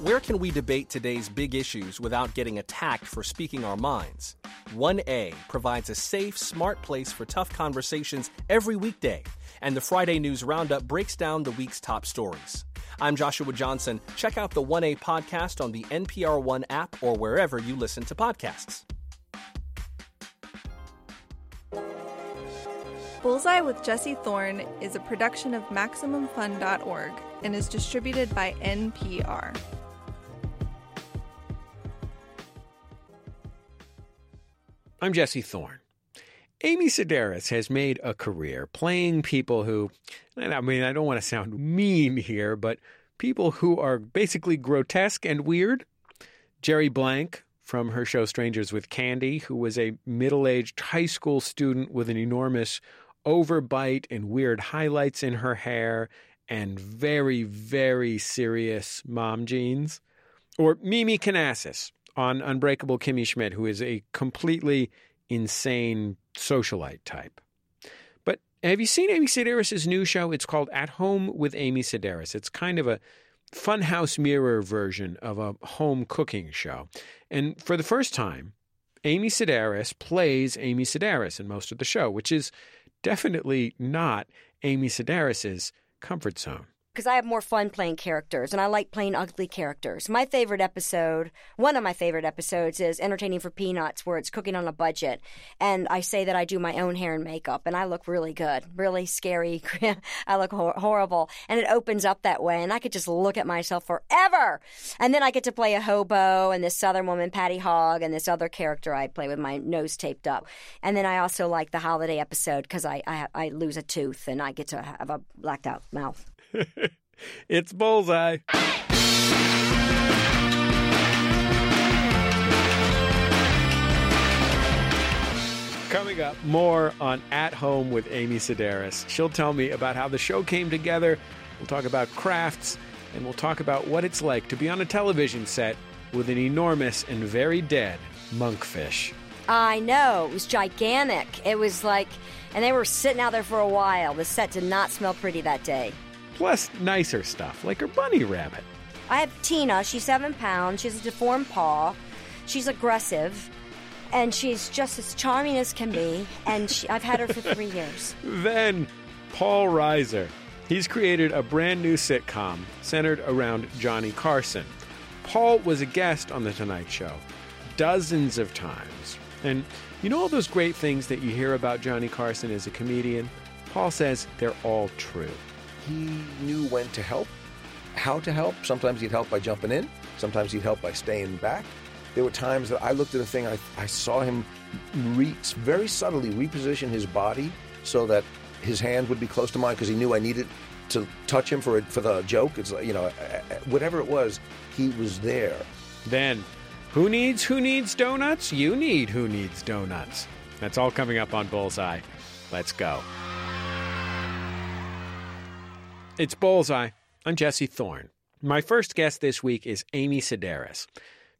Where can we debate today's big issues without getting attacked for speaking our minds? 1A provides a safe, smart place for tough conversations every weekday, and the Friday News Roundup breaks down the week's top stories. I'm Joshua Johnson. Check out the 1A podcast on the NPR One app or wherever you listen to podcasts. Bullseye with Jesse Thorn is a production of MaximumFun.org and is distributed by NPR. I'm Jesse Thorn. Amy Sedaris has made a career playing people who, I mean, I don't want to sound mean here, but people who are basically grotesque and weird. Jerri Blank from her show Strangers with Candy, who was a middle aged high school student with an enormous overbite and weird highlights in her hair and very, very serious mom jeans. Or Mimi Kanasis on Unbreakable Kimmy Schmidt, who is a completely insane socialite type. But have you seen Amy Sedaris' new show? It's called At Home with Amy Sedaris. It's kind of a funhouse mirror version of a home cooking show. And for the first time, Amy Sedaris plays Amy Sedaris in most of the show, which is definitely not Amy Sedaris' comfort zone because I have more fun playing characters and I like playing ugly characters. My favorite episode, one of my favorite episodes is Entertaining for Peanuts where it's cooking on a budget and I say that I do my own hair and makeup and I look really good, really scary. I look hor- horrible and it opens up that way and I could just look at myself forever. And then I get to play a hobo and this southern woman Patty Hogg and this other character I play with my nose taped up. And then I also like the holiday episode because I, I I lose a tooth and I get to have a blacked out mouth. it's Bullseye. Coming up, more on At Home with Amy Sedaris. She'll tell me about how the show came together. We'll talk about crafts, and we'll talk about what it's like to be on a television set with an enormous and very dead monkfish. I know. It was gigantic. It was like, and they were sitting out there for a while. The set did not smell pretty that day plus nicer stuff like her bunny rabbit. I have Tina. She's seven pounds. She has a deformed paw. She's aggressive. And she's just as charming as can be. And she, I've had her for three years. then, Paul Reiser. He's created a brand new sitcom centered around Johnny Carson. Paul was a guest on The Tonight Show dozens of times. And you know all those great things that you hear about Johnny Carson as a comedian? Paul says they're all true he knew when to help, how to help. Sometimes he'd help by jumping in, sometimes he'd help by staying back. There were times that I looked at a thing, I, I saw him re- very subtly reposition his body so that his hand would be close to mine because he knew I needed to touch him for a, for the joke. It's like, you know, whatever it was, he was there. Then, who needs who needs donuts? You need who needs donuts. That's all coming up on Bullseye. Let's go. It's Bullseye. I'm Jesse Thorn. My first guest this week is Amy Sedaris.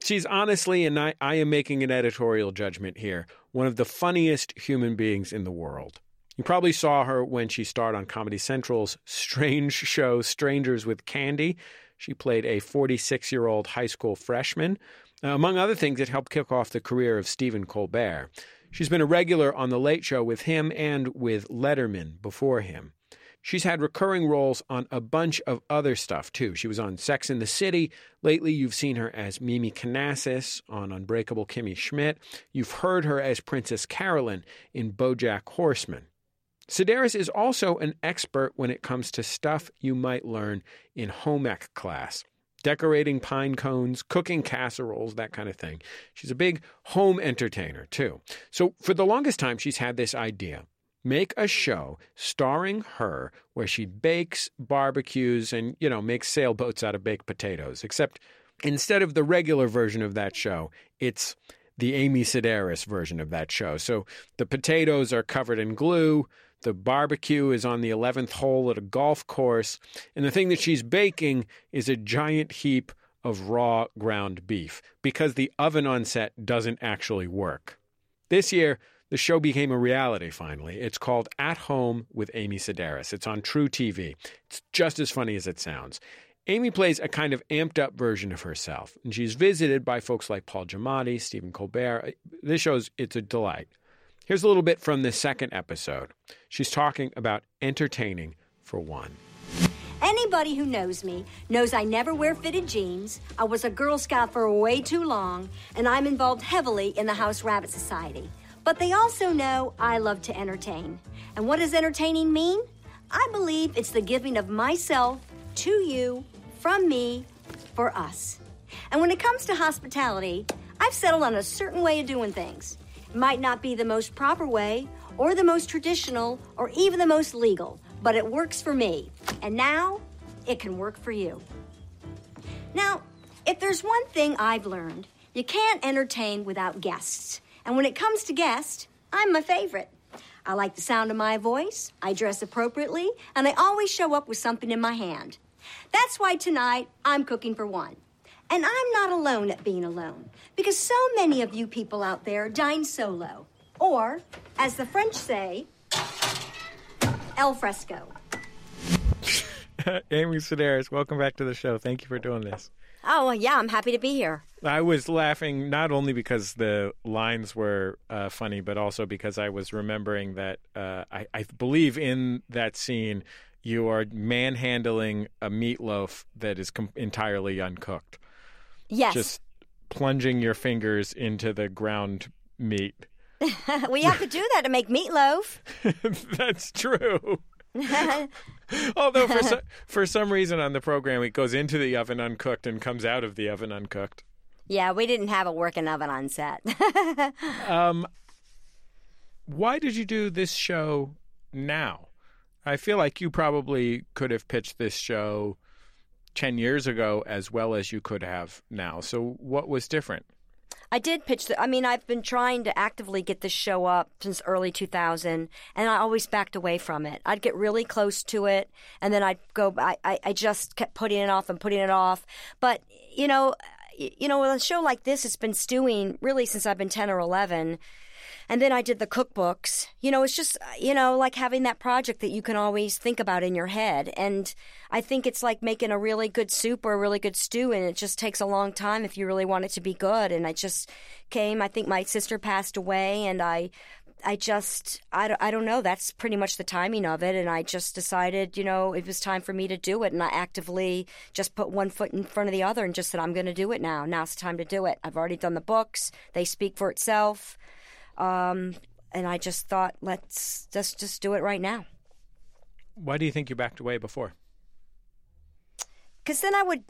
She's honestly, and I, I am making an editorial judgment here, one of the funniest human beings in the world. You probably saw her when she starred on Comedy Central's strange show, Strangers with Candy. She played a 46 year old high school freshman. Uh, among other things, it helped kick off the career of Stephen Colbert. She's been a regular on The Late Show with him and with Letterman before him. She's had recurring roles on a bunch of other stuff too. She was on Sex in the City. Lately, you've seen her as Mimi Kanasis on Unbreakable Kimmy Schmidt. You've heard her as Princess Carolyn in Bojack Horseman. Sedaris is also an expert when it comes to stuff you might learn in home ec class. Decorating pine cones, cooking casseroles, that kind of thing. She's a big home entertainer, too. So, for the longest time, she's had this idea make a show starring her where she bakes, barbecues, and, you know, makes sailboats out of baked potatoes. Except instead of the regular version of that show, it's the Amy Sedaris version of that show. So the potatoes are covered in glue. The barbecue is on the 11th hole at a golf course. And the thing that she's baking is a giant heap of raw ground beef because the oven on set doesn't actually work. This year, the show became a reality finally. It's called At Home with Amy Sedaris. It's on truTV. It's just as funny as it sounds. Amy plays a kind of amped up version of herself, and she's visited by folks like Paul Giamatti, Stephen Colbert. This shows it's a delight. Here's a little bit from the second episode. She's talking about entertaining for one. Anybody who knows me knows I never wear fitted jeans. I was a Girl Scout for way too long, and I'm involved heavily in the House Rabbit Society. But they also know I love to entertain. And what does entertaining mean? I believe it's the giving of myself to you, from me, for us. And when it comes to hospitality, I've settled on a certain way of doing things. It might not be the most proper way, or the most traditional, or even the most legal, but it works for me. And now, it can work for you. Now, if there's one thing I've learned, you can't entertain without guests. And when it comes to guests, I'm my favorite. I like the sound of my voice, I dress appropriately, and I always show up with something in my hand. That's why tonight I'm cooking for one. And I'm not alone at being alone, because so many of you people out there dine solo. Or, as the French say, el fresco. Amy Sedaris, welcome back to the show. Thank you for doing this. Oh, well, yeah, I'm happy to be here. I was laughing not only because the lines were uh, funny, but also because I was remembering that uh, I, I believe in that scene you are manhandling a meatloaf that is com- entirely uncooked. Yes. Just plunging your fingers into the ground meat. we have to do that to make meatloaf. That's true. Although for so, for some reason on the program it goes into the oven uncooked and comes out of the oven uncooked. Yeah, we didn't have a working oven on set. um, why did you do this show now? I feel like you probably could have pitched this show 10 years ago as well as you could have now. So what was different? I did pitch the. I mean, I've been trying to actively get this show up since early 2000, and I always backed away from it. I'd get really close to it, and then I'd go. I, I, just kept putting it off and putting it off. But you know, you know, with a show like this, it's been stewing really since I've been 10 or 11. And then I did the cookbooks. You know, it's just, you know, like having that project that you can always think about in your head. And I think it's like making a really good soup or a really good stew, and it just takes a long time if you really want it to be good. And I just came, I think my sister passed away, and I I just, I, I don't know. That's pretty much the timing of it. And I just decided, you know, it was time for me to do it. And I actively just put one foot in front of the other and just said, I'm going to do it now. Now's the time to do it. I've already done the books, they speak for itself. Um, and I just thought, let's just, just do it right now. Why do you think you backed away before? Because then I would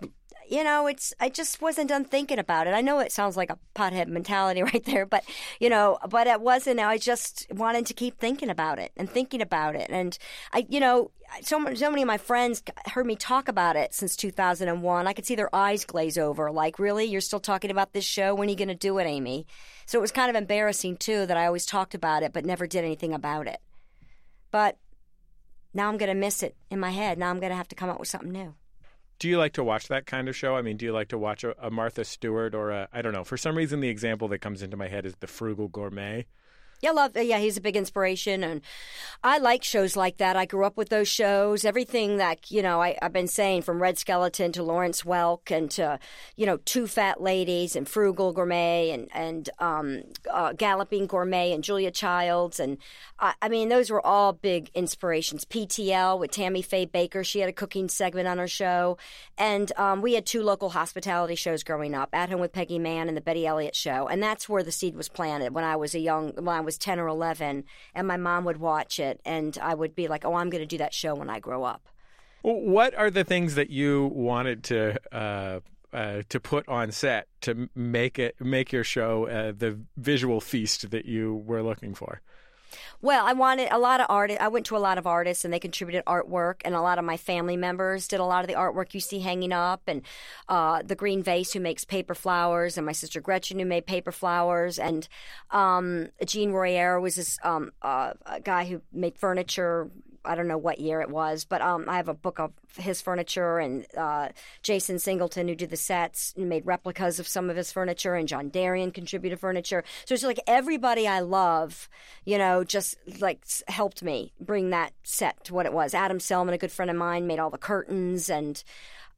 you know, it's I just wasn't done thinking about it. I know it sounds like a pothead mentality right there, but you know, but it wasn't. I just wanted to keep thinking about it and thinking about it, and I, you know, so so many of my friends heard me talk about it since 2001. I could see their eyes glaze over, like, really, you're still talking about this show? When are you going to do it, Amy? So it was kind of embarrassing too that I always talked about it but never did anything about it. But now I'm going to miss it in my head. Now I'm going to have to come up with something new. Do you like to watch that kind of show? I mean, do you like to watch a, a Martha Stewart or a I don't know. For some reason, the example that comes into my head is the Frugal Gourmet. Yeah, love. Yeah, he's a big inspiration, and I like shows like that. I grew up with those shows. Everything that you know, I, have been saying from Red Skelton to Lawrence Welk, and to you know, Two Fat Ladies and Frugal Gourmet, and and um, uh, Galloping Gourmet and Julia Childs, and I, I, mean, those were all big inspirations. PTL with Tammy Faye Bakker, she had a cooking segment on her show, and um, we had two local hospitality shows growing up: At Home with Peggy Mann and the Betty Elliott Show, and that's where the seed was planted when I was a young when I was was 10 or 11 and my mom would watch it and I would be like, "Oh, I'm going to do that show when I grow up." What are the things that you wanted to uh, uh, to put on set to make it make your show uh, the visual feast that you were looking for? Well, I wanted a lot of art. I went to a lot of artists, and they contributed artwork. And a lot of my family members did a lot of the artwork you see hanging up. And uh, the Green Vase, who makes paper flowers, and my sister Gretchen, who made paper flowers, and um, Jean Royer was this um, uh, a guy who made furniture I don't know what year it was, but um, I have a book of his furniture and uh, Jason Singleton, who did the sets, made replicas of some of his furniture, and John Darien contributed furniture. So it's like everybody I love, you know, just like helped me bring that set to what it was. Adam Selman, a good friend of mine, made all the curtains and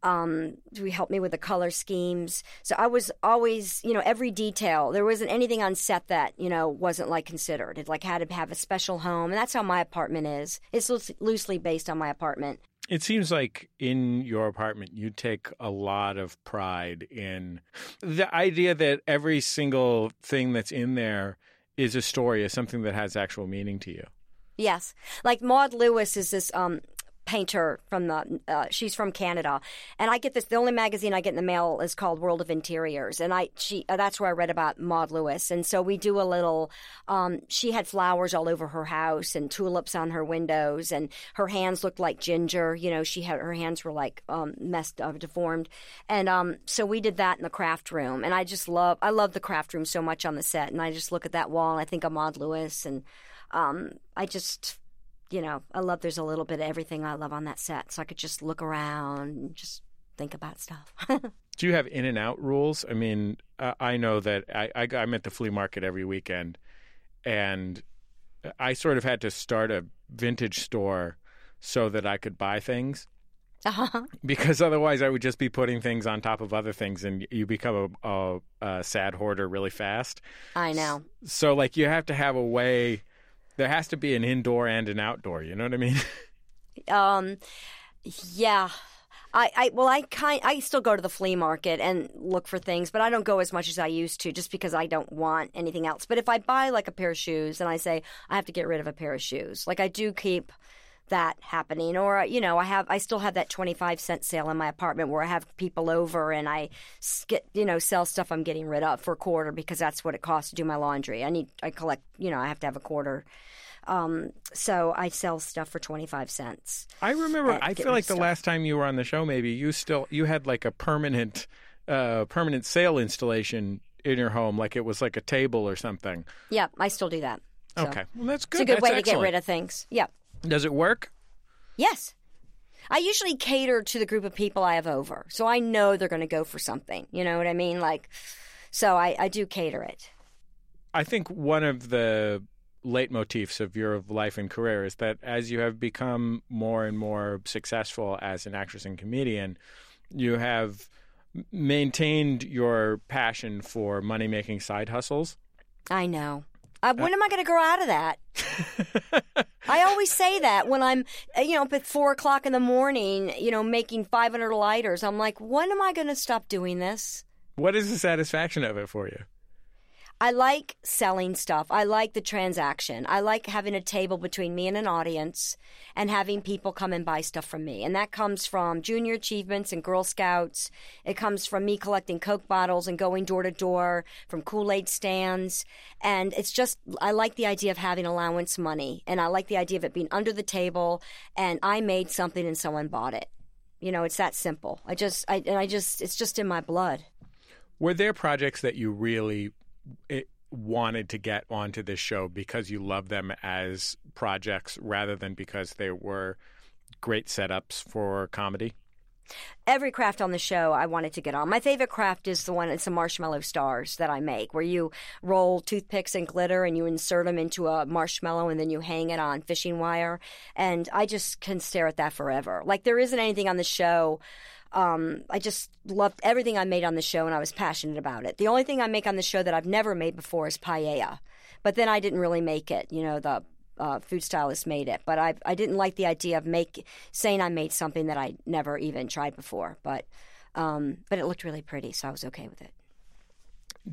Um, we helped me with the color schemes. So I was always, you know, every detail. There wasn't anything on set that you know wasn't like considered. It like had to have a special home, and that's how my apartment is. It's loosely based on my apartment. It seems like in your apartment, you take a lot of pride in the idea that every single thing that's in there is a story, is something that has actual meaning to you. Yes, like Maud Lewis is this um, painter from the uh, she's from Canada. And I get this the only magazine I get in the mail is called World of Interiors. And I she uh, that's where I read about Maud Lewis. And so we do a little um, she had flowers all over her house and tulips on her windows. And her hands looked like ginger. You know she had her hands were like um, messed up deformed. And um, so we did that in the craft room. And I just love I love the craft room so much on the set. And I just look at that wall and I think of Maud Lewis. And um, I just you know, I love there's a little bit of everything I love on that set. So I could just look around and just think about stuff. Do you have in and out rules? I mean, uh, I know that I, I, I'm at the flea market every weekend, and I sort of had to start a vintage store so that I could buy things. Uh-huh. Because otherwise, I would just be putting things on top of other things, and you become a, a, a sad hoarder really fast. I know. So, like, you have to have a way there has to be an indoor and an outdoor. You know what I mean? um, yeah. I, I well I kind I still go to the flea market and look for things, but I don't go as much as I used to just because I don't want anything else. But if I buy like a pair of shoes and I say I have to get rid of a pair of shoes, like I do keep that happening or you know i have i still have that 25 cent sale in my apartment where i have people over and i get you know sell stuff i'm getting rid of for a quarter because that's what it costs to do my laundry i need i collect you know i have to have a quarter um, so I sell stuff for twenty five cents. I remember. I feel like the last time you were on the show, maybe you still you had like a permanent, uh, permanent sale installation in your home, like it was like a table or something. Yeah, I still do that. So. Okay, well that's good. It's a good that's way excellent. to get rid of things. Yeah. Does it work? Yes. I usually cater to the group of people I have over, so I know they're going to go for something. You know what I mean? Like, so I, I do cater it. I think one of the leitmotifs of your life and career is that as you have become more and more successful as an actress and comedian, you have maintained your passion for money making side hustles. I know. Uh, when am I going to grow out of that? I always say that when I'm, uh, you know, up at four o'clock in the morning, you know, making 500 lighters. I'm like, when am I going to stop doing this? What is the satisfaction of it for you? I like selling stuff. I like the transaction. I like having a table between me and an audience and having people come and buy stuff from me. And that comes from junior achievements and Girl Scouts. It comes from me collecting Coke bottles and going door to door, from Kool Aid stands. And it's just, I like the idea of having allowance money. And I like the idea of it being under the table and I made something and someone bought it. You know, it's that simple. I just, I, and I just, it's just in my blood. Were there projects that you really it wanted to get onto this show because you love them as projects rather than because they were great setups for comedy? Every craft on the show I wanted to get on. My favorite craft is the one, it's the marshmallow stars that I make, where you roll toothpicks and glitter and you insert them into a marshmallow and then you hang it on fishing wire. And I just can stare at that forever. Like, there isn't anything on the show um, I just loved everything I made on the show and I was passionate about it. The only thing I make on the show that I've never made before is paella. But then I didn't really make it. You know, the uh, food stylist made it. But I, I didn't like the idea of make, saying I made something that I never even tried before. But, um, but it looked really pretty, so I was okay with it.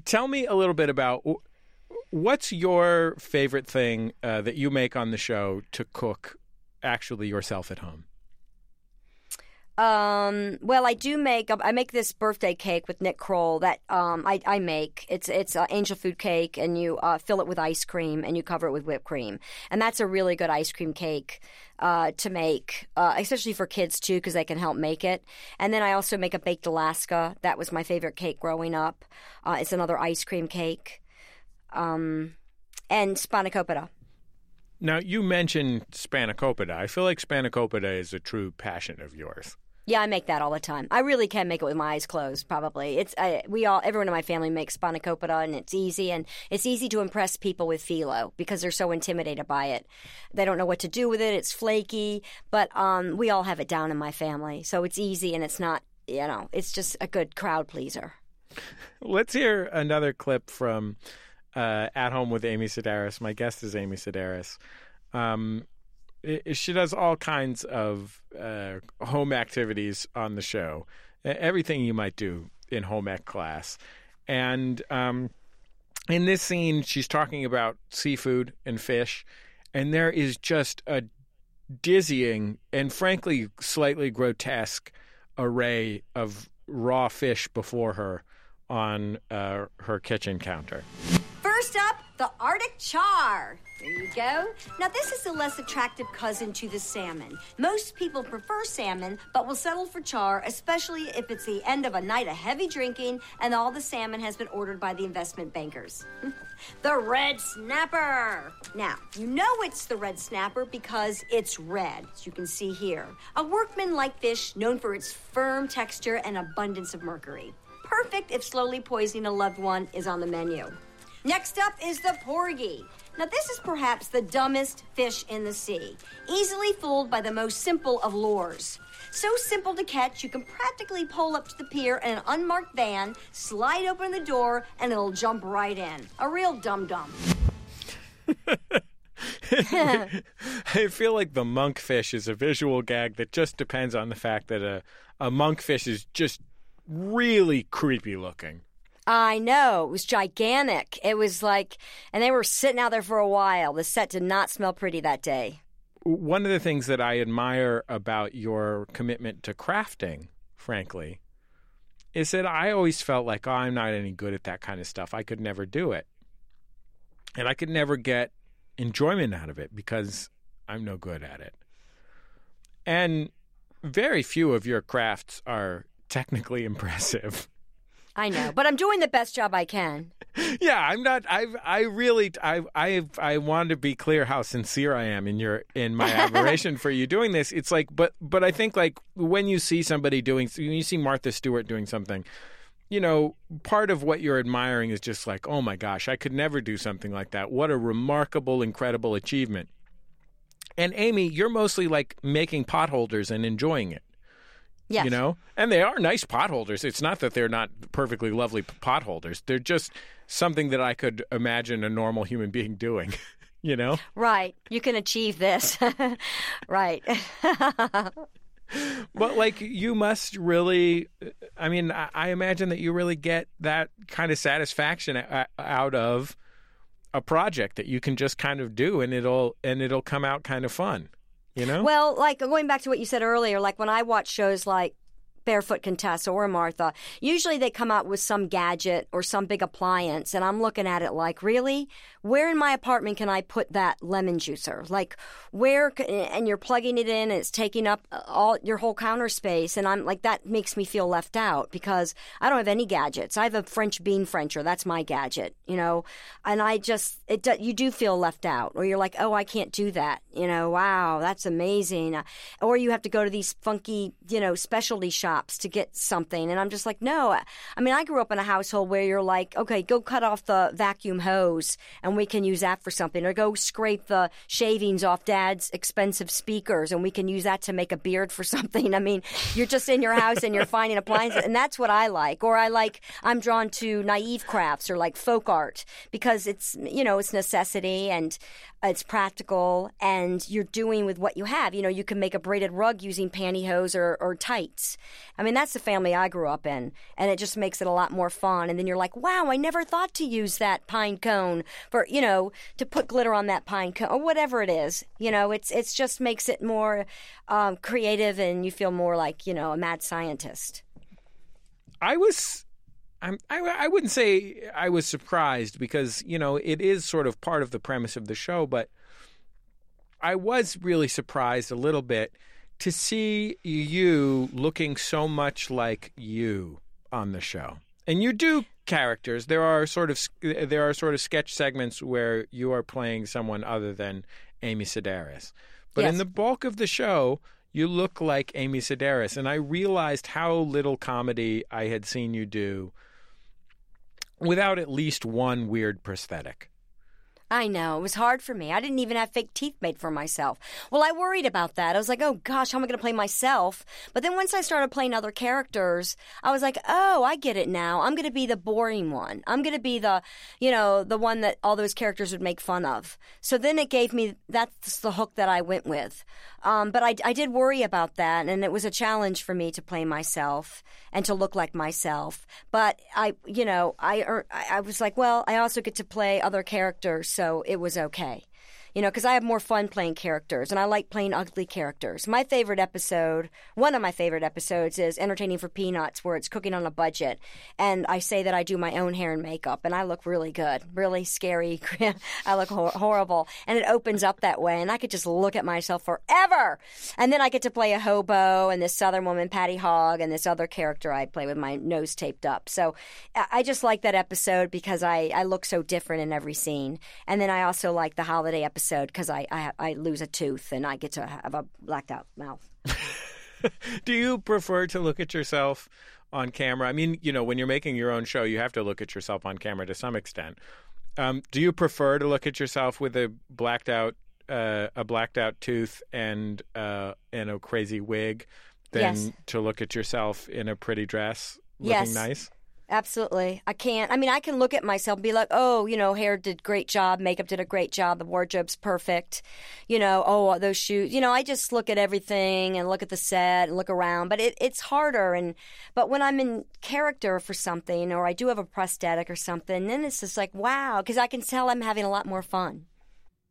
Tell me a little bit about what's your favorite thing uh, that you make on the show to cook actually yourself at home? Um, well, I do make. I make this birthday cake with Nick Kroll that um, I, I make. It's it's an angel food cake, and you uh, fill it with ice cream, and you cover it with whipped cream, and that's a really good ice cream cake uh, to make, uh, especially for kids too, because they can help make it. And then I also make a baked Alaska. That was my favorite cake growing up. Uh, it's another ice cream cake, um, and spanakopita. Now you mentioned spanakopita. I feel like spanakopita is a true passion of yours. Yeah, I make that all the time. I really can make it with my eyes closed. Probably, it's I, we all everyone in my family makes spanakopita, and it's easy and it's easy to impress people with phyllo because they're so intimidated by it. They don't know what to do with it. It's flaky, but um, we all have it down in my family, so it's easy and it's not you know, it's just a good crowd pleaser. Let's hear another clip from uh, At Home with Amy Sedaris. My guest is Amy Sedaris. Um, she does all kinds of uh, home activities on the show, everything you might do in home ec class. And um, in this scene, she's talking about seafood and fish, and there is just a dizzying and frankly slightly grotesque array of raw fish before her on uh, her kitchen counter. The Arctic char. There you go. Now, this is a less attractive cousin to the salmon. Most people prefer salmon, but will settle for char, especially if it's the end of a night of heavy drinking and all the salmon has been ordered by the investment bankers. the red snapper. Now, you know it's the red snapper because it's red, as you can see here. A workman like fish known for its firm texture and abundance of mercury. Perfect if slowly poisoning a loved one is on the menu. Next up is the porgy. Now, this is perhaps the dumbest fish in the sea, easily fooled by the most simple of lures. So simple to catch, you can practically pull up to the pier in an unmarked van, slide open the door, and it'll jump right in. A real dum dum. I feel like the monkfish is a visual gag that just depends on the fact that a, a monkfish is just really creepy looking. I know. It was gigantic. It was like, and they were sitting out there for a while. The set did not smell pretty that day. One of the things that I admire about your commitment to crafting, frankly, is that I always felt like, oh, I'm not any good at that kind of stuff. I could never do it. And I could never get enjoyment out of it because I'm no good at it. And very few of your crafts are technically impressive. I know, but I'm doing the best job I can. Yeah, I'm not. I I really I I I want to be clear how sincere I am in your in my admiration for you doing this. It's like, but but I think like when you see somebody doing, when you see Martha Stewart doing something, you know, part of what you're admiring is just like, oh my gosh, I could never do something like that. What a remarkable, incredible achievement. And Amy, you're mostly like making potholders and enjoying it. Yes. You know? And they are nice potholders. It's not that they're not perfectly lovely potholders. They're just something that I could imagine a normal human being doing. you know? Right. You can achieve this. right. but like you must really I mean I, I imagine that you really get that kind of satisfaction out of a project that you can just kind of do and it'll and it'll come out kind of fun. You know? Well, like going back to what you said earlier, like when I watch shows like Barefoot Contessa or Martha, usually they come out with some gadget or some big appliance, and I'm looking at it like, really? Where in my apartment can I put that lemon juicer? Like, where? And you're plugging it in, and it's taking up uh, all your whole counter space, and I'm like, that makes me feel left out because I don't have any gadgets. I have a French bean Frencher. That's my gadget, you know. And I just, it, you do feel left out, or you're like, oh, I can't do that. You know, wow, that's amazing. Or you have to go to these funky, you know, specialty shops shops to get something. And I'm just like, no. I mean, I grew up in a household where you're like, okay, go cut off the vacuum hose and we can use that for something. Or go scrape the shavings off dad's expensive speakers and we can use that to make a beard for something. I mean, you're just in your house and you're finding appliances. And that's what I like. Or I like, I'm drawn to naive crafts or like folk art because it's, you know, it's necessity and it's practical and you're doing with what you have. You know, you can make a braided rug using pantyhose or, or tights. I mean, that's the family I grew up in, and it just makes it a lot more fun. And then you're like, wow, I never thought to use that pine cone for, you know, to put glitter on that pine cone or whatever it is. You know, it's it's just makes it more um, creative, and you feel more like you know a mad scientist. I was I'm, I, I wouldn't say I was surprised because, you know, it is sort of part of the premise of the show, but I was really surprised a little bit to see you looking so much like you on the show. And you do characters. There are sort of there are sort of sketch segments where you are playing someone other than Amy Sedaris. But yes. in the bulk of the show, you look like Amy Sedaris, and I realized how little comedy I had seen you do without at least one weird prosthetic. I know. It was hard for me. I didn't even have fake teeth made for myself. Well, I worried about that. I was like, oh gosh, how am I going to play myself? But then once I started playing other characters, I was like, oh, I get it now. I'm going to be the boring one. I'm going to be the, you know, the one that all those characters would make fun of. So then it gave me, that's the hook that I went with. Um, but I, I did worry about that, and it was a challenge for me to play myself and to look like myself. But I, you know, I, I was like, well, I also get to play other characters so it was okay you know, because I have more fun playing characters and I like playing ugly characters. My favorite episode, one of my favorite episodes, is Entertaining for Peanuts, where it's cooking on a budget. And I say that I do my own hair and makeup, and I look really good, really scary. I look hor- horrible. And it opens up that way, and I could just look at myself forever. And then I get to play a hobo and this southern woman, Patty Hogg, and this other character I play with my nose taped up. So I just like that episode because I, I look so different in every scene. And then I also like the holiday episode episode because I, I I lose a tooth and I get to have a blacked out mouth. Do you prefer to look at yourself on camera? I mean, you know, when you're making your own show, you have to look at yourself on camera to some extent. Um, do you prefer to look at yourself with a blacked out uh, a blacked out tooth and uh, and a crazy wig than Yes. to look at yourself in a pretty dress looking Yes. nice? Absolutely. I can't. I mean, I can look at myself and be like, oh, you know, hair did great job, makeup did a great job, the wardrobe's perfect. You know, oh, those shoes. You know, I just look at everything and look at the set and look around. But it, it's harder. And but when I'm in character for something, or I do have a prosthetic or something, then it's just like wow, because I can tell I'm having a lot more fun.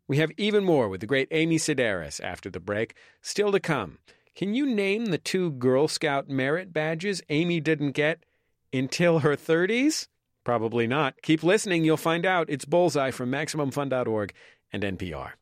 We have even more with the great Amy Sedaris after the break. Still to come. Can you name the two Girl Scout merit badges Amy didn't get until her 30s? Probably not. Keep listening, you'll find out. It's Bullseye from MaximumFun.org and NPR.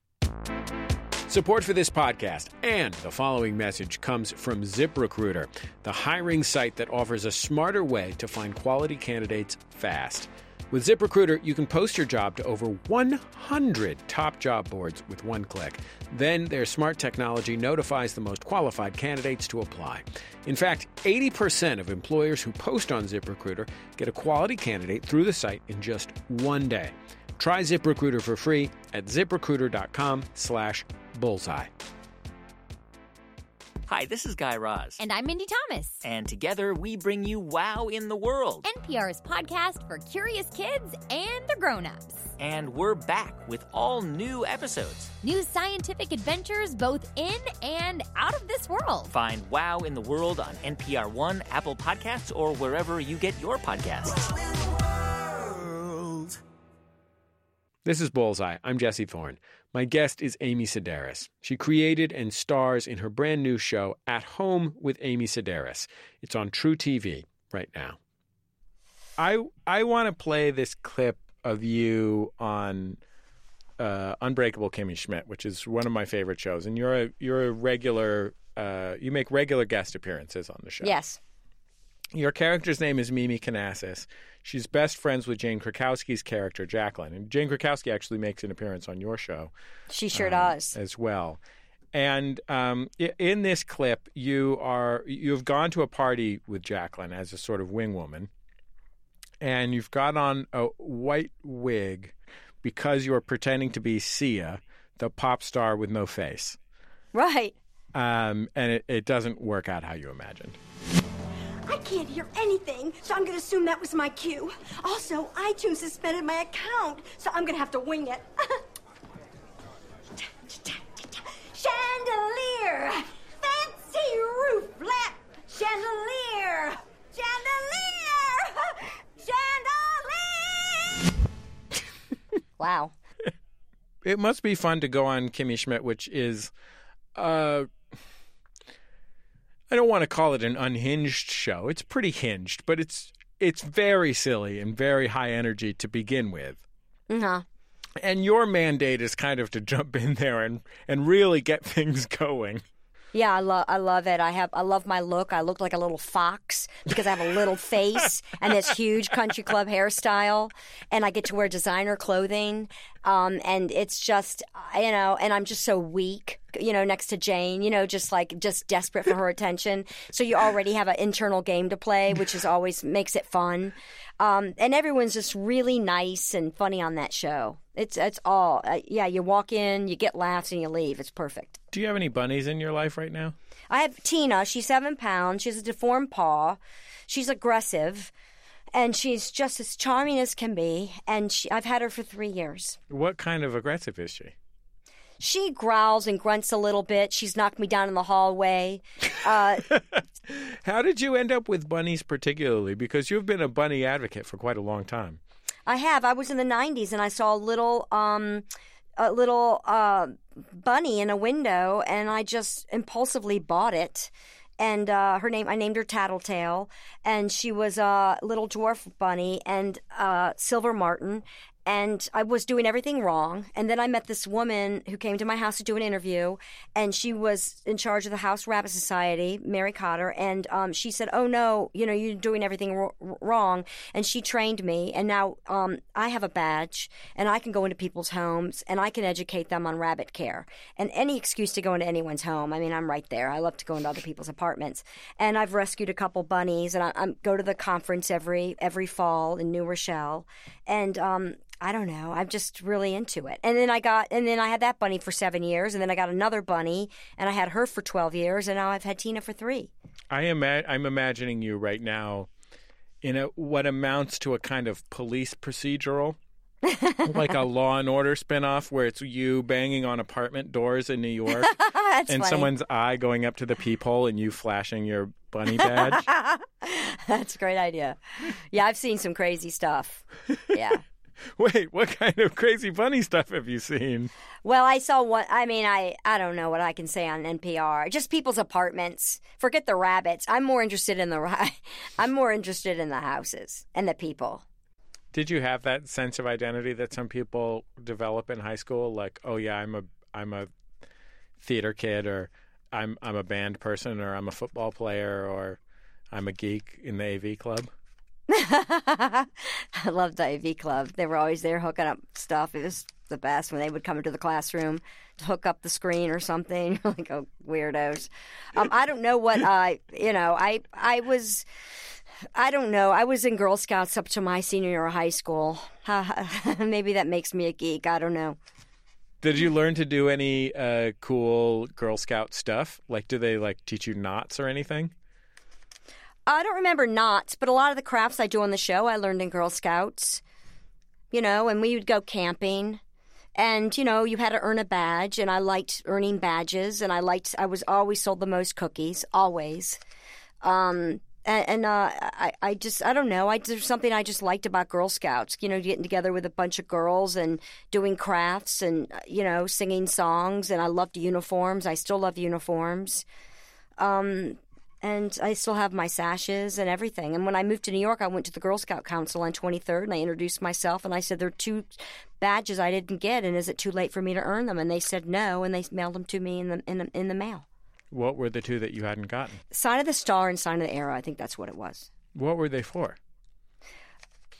Support for this podcast and the following message comes from ZipRecruiter, the hiring site that offers a smarter way to find quality candidates fast. With ZipRecruiter, you can post your job to over 100 top job boards with one click. Then their smart technology notifies the most qualified candidates to apply. In fact, 80% of employers who post on ZipRecruiter get a quality candidate through the site in just one day. Try ZipRecruiter for free at ziprecruiter.com slash bullseye. Hi, this is Guy Raz. And I'm Mindy Thomas. And together we bring you Wow in the World. NPR's podcast for curious kids and the grown-ups. And we're back with all new episodes. New scientific adventures both in and out of this world. Find Wow in the World on NPR One, Apple Podcasts, or wherever you get your podcasts. This is Bullseye. I'm Jesse Thorn. My guest is Amy Sedaris. She created and stars in her brand new show, At Home with Amy Sedaris. It's on truTV right now. I I want to play this clip of you on uh, Unbreakable Kimmy Schmidt, which is one of my favorite shows, and you're a you're a regular. Uh, you make regular guest appearances on the show. Yes. Your character's name is Mimi Kanasis. She's best friends with Jane Krakowski's character, Jacqueline. And Jane Krakowski actually makes an appearance on your show She sure um, does. as well. And um, in this clip, you are you've gone to a party with Jacqueline as a sort of wing woman, and you've got on a white wig because you are pretending to be Sia, the pop star with no face. Right. Um, and it, it doesn't work out how you imagined. I can't hear anything, so I'm gonna assume that was my cue. Also, iTunes suspended my account, so I'm gonna have to wing it. Chandelier! Fancy roof lamp! Chandelier! Chandelier! Chandelier! Wow. it must be fun to go on Kimmy Schmidt, which is, uh, I don't want to call it an unhinged show. It's pretty hinged, but it's it's very silly and very high energy to begin with. Uh-huh. And your mandate is kind of to jump in there and and really get things going. Yeah, I love I love it. I have I love my look. I look like a little fox because I have a little face and this huge country club hairstyle, and I get to wear designer clothing. Um, and it's just you know, and I'm just so weak, you know, next to Jane, you know, just like just desperate for her attention. So you already have an internal game to play, which is always makes it fun. Um, and everyone's just really nice and funny on that show. It's it's all uh, yeah. You walk in, you get laughs, and you leave. It's perfect. Do you have any bunnies in your life right now? I have Tina. She's seven pounds. She has a deformed paw. She's aggressive, and she's just as charming as can be. And she, I've had her for three years. What kind of aggressive is she? She growls and grunts a little bit. She's knocked me down in the hallway. Uh, How did you end up with bunnies particularly? Because you've been a bunny advocate for quite a long time. I have. I was in the '90s and I saw a little, um, a little uh, bunny in a window, and I just impulsively bought it. And uh, her name, I named her Tattletale, and she was a little dwarf bunny and uh, Silver Marten. And I was doing everything wrong. And then I met this woman who came to my house to do an interview, and she was in charge of the House Rabbit Society, Mary Cotter. And um, she said, "Oh no, you know you're doing everything w- wrong." And she trained me, and now um, I have a badge, and I can go into people's homes, and I can educate them on rabbit care. And any excuse to go into anyone's home, I mean, I'm right there. I love to go into other people's apartments, and I've rescued a couple bunnies, and I, I go to the conference every every fall in New Rochelle, and um, I don't know. I'm just really into it. And then I got, and then I had that bunny for seven years, and then I got another bunny, and I had her for 12 years, and now I've had Tina for three. I am. I'm imagining you right now in a what amounts to a kind of police procedural. like a Law and Order spinoff where it's you banging on apartment doors in New York and funny. someone's eye going up to the peephole and you flashing your bunny badge. That's a great idea. Yeah, I've seen some crazy stuff. Yeah. Wait, what kind of crazy bunny stuff have you seen? Well, I saw one. I mean, I I don't know what I can say on NPR. Just people's apartments. Forget the rabbits. I'm more interested in the I'm more interested in the houses and the people. Did you have that sense of identity that some people develop in high school? Like, oh yeah, I'm a I'm a theater kid, or I'm I'm a band person, or I'm a football player, or I'm a geek in the AV club. I loved the AV club. They were always there hooking up stuff. It was the best when they would come into the classroom to hook up the screen or something. Like, oh, weirdos. Um, I don't know what I, you know, I I was. I don't know. I was in Girl Scouts up to my senior year of high school. Maybe that makes me a geek. I don't know. Did you learn to do any uh, cool Girl Scout stuff? Like, do they like teach you knots or anything? I don't remember knots, but a lot of the crafts I do on the show I learned in Girl Scouts. You know, and we would go camping. And, you know, you had to earn a badge, and I liked earning badges, and I liked, I was always sold the most cookies, always. Um, and, and uh, I, I just, I don't know. I there's something I just liked about Girl Scouts. You know, getting together with a bunch of girls and doing crafts and you know singing songs. And I loved uniforms. I still love uniforms. Um, and I still have my sashes and everything. And when I moved to New York, I went to the Girl Scout Council on 23rd and I introduced myself and I said there are two badges I didn't get, and is it too late for me to earn them? And they said no, and they mailed them to me in the in the, in the mail. What were the two that you hadn't gotten? Sign of the Star and Sign of the Arrow. I think that's what it was. What were they for?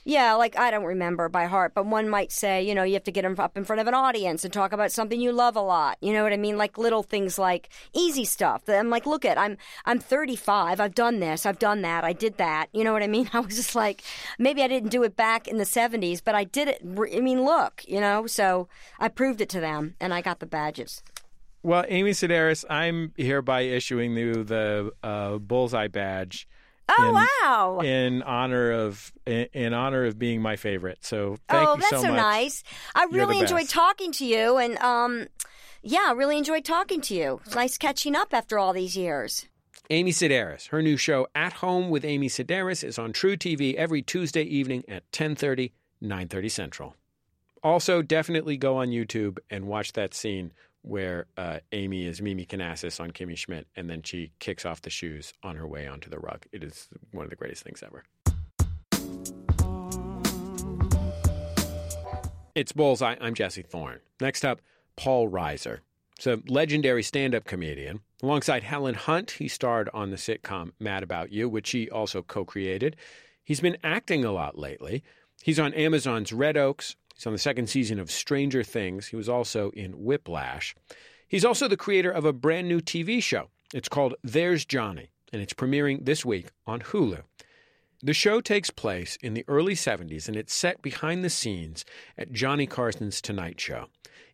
Yeah, like I don't remember by heart, but one might say, you know, you have to get up in front of an audience and talk about something you love a lot. You know what I mean? Like little things like easy stuff. That I'm like, look at, I'm I'm 35. I've done this. I've done that. I did that. You know what I mean? I was just like, maybe I didn't do it back in the 70s, but I did it. I mean, look, you know. So I proved it to them, and I got the badges. Well, Amy Sedaris, I'm hereby issuing you the uh, bullseye badge. Oh in, wow! In honor of in, in, honor of being my favorite. So thank oh, you that's so, so much. nice. I You're really enjoyed best. talking to you, and um, yeah, I really enjoyed talking to you. It's nice catching up after all these years. Amy Sedaris. Her new show, At Home with Amy Sedaris, is on truTV every Tuesday evening at 10:30, 9:30 Central. Also, definitely go on YouTube and watch that scene where uh, Amy is Mimi Kanasis on Kimmy Schmidt, and then she kicks off the shoes on her way onto the rug. It is one of the greatest things ever. It's Bullseye. I'm Jesse Thorn. Next up, Paul Reiser. He's a legendary stand up comedian. Alongside Helen Hunt, he starred on the sitcom Mad About You, which he also co created. He's been acting a lot lately. He's on Amazon's Red Oaks. He's on the second season of Stranger Things. He was also in Whiplash. He's also the creator of a brand new TV show. It's called There's Johnny, and it's premiering this week on Hulu. The show takes place in the early 70s and it's set behind the scenes at Johnny Carson's Tonight Show.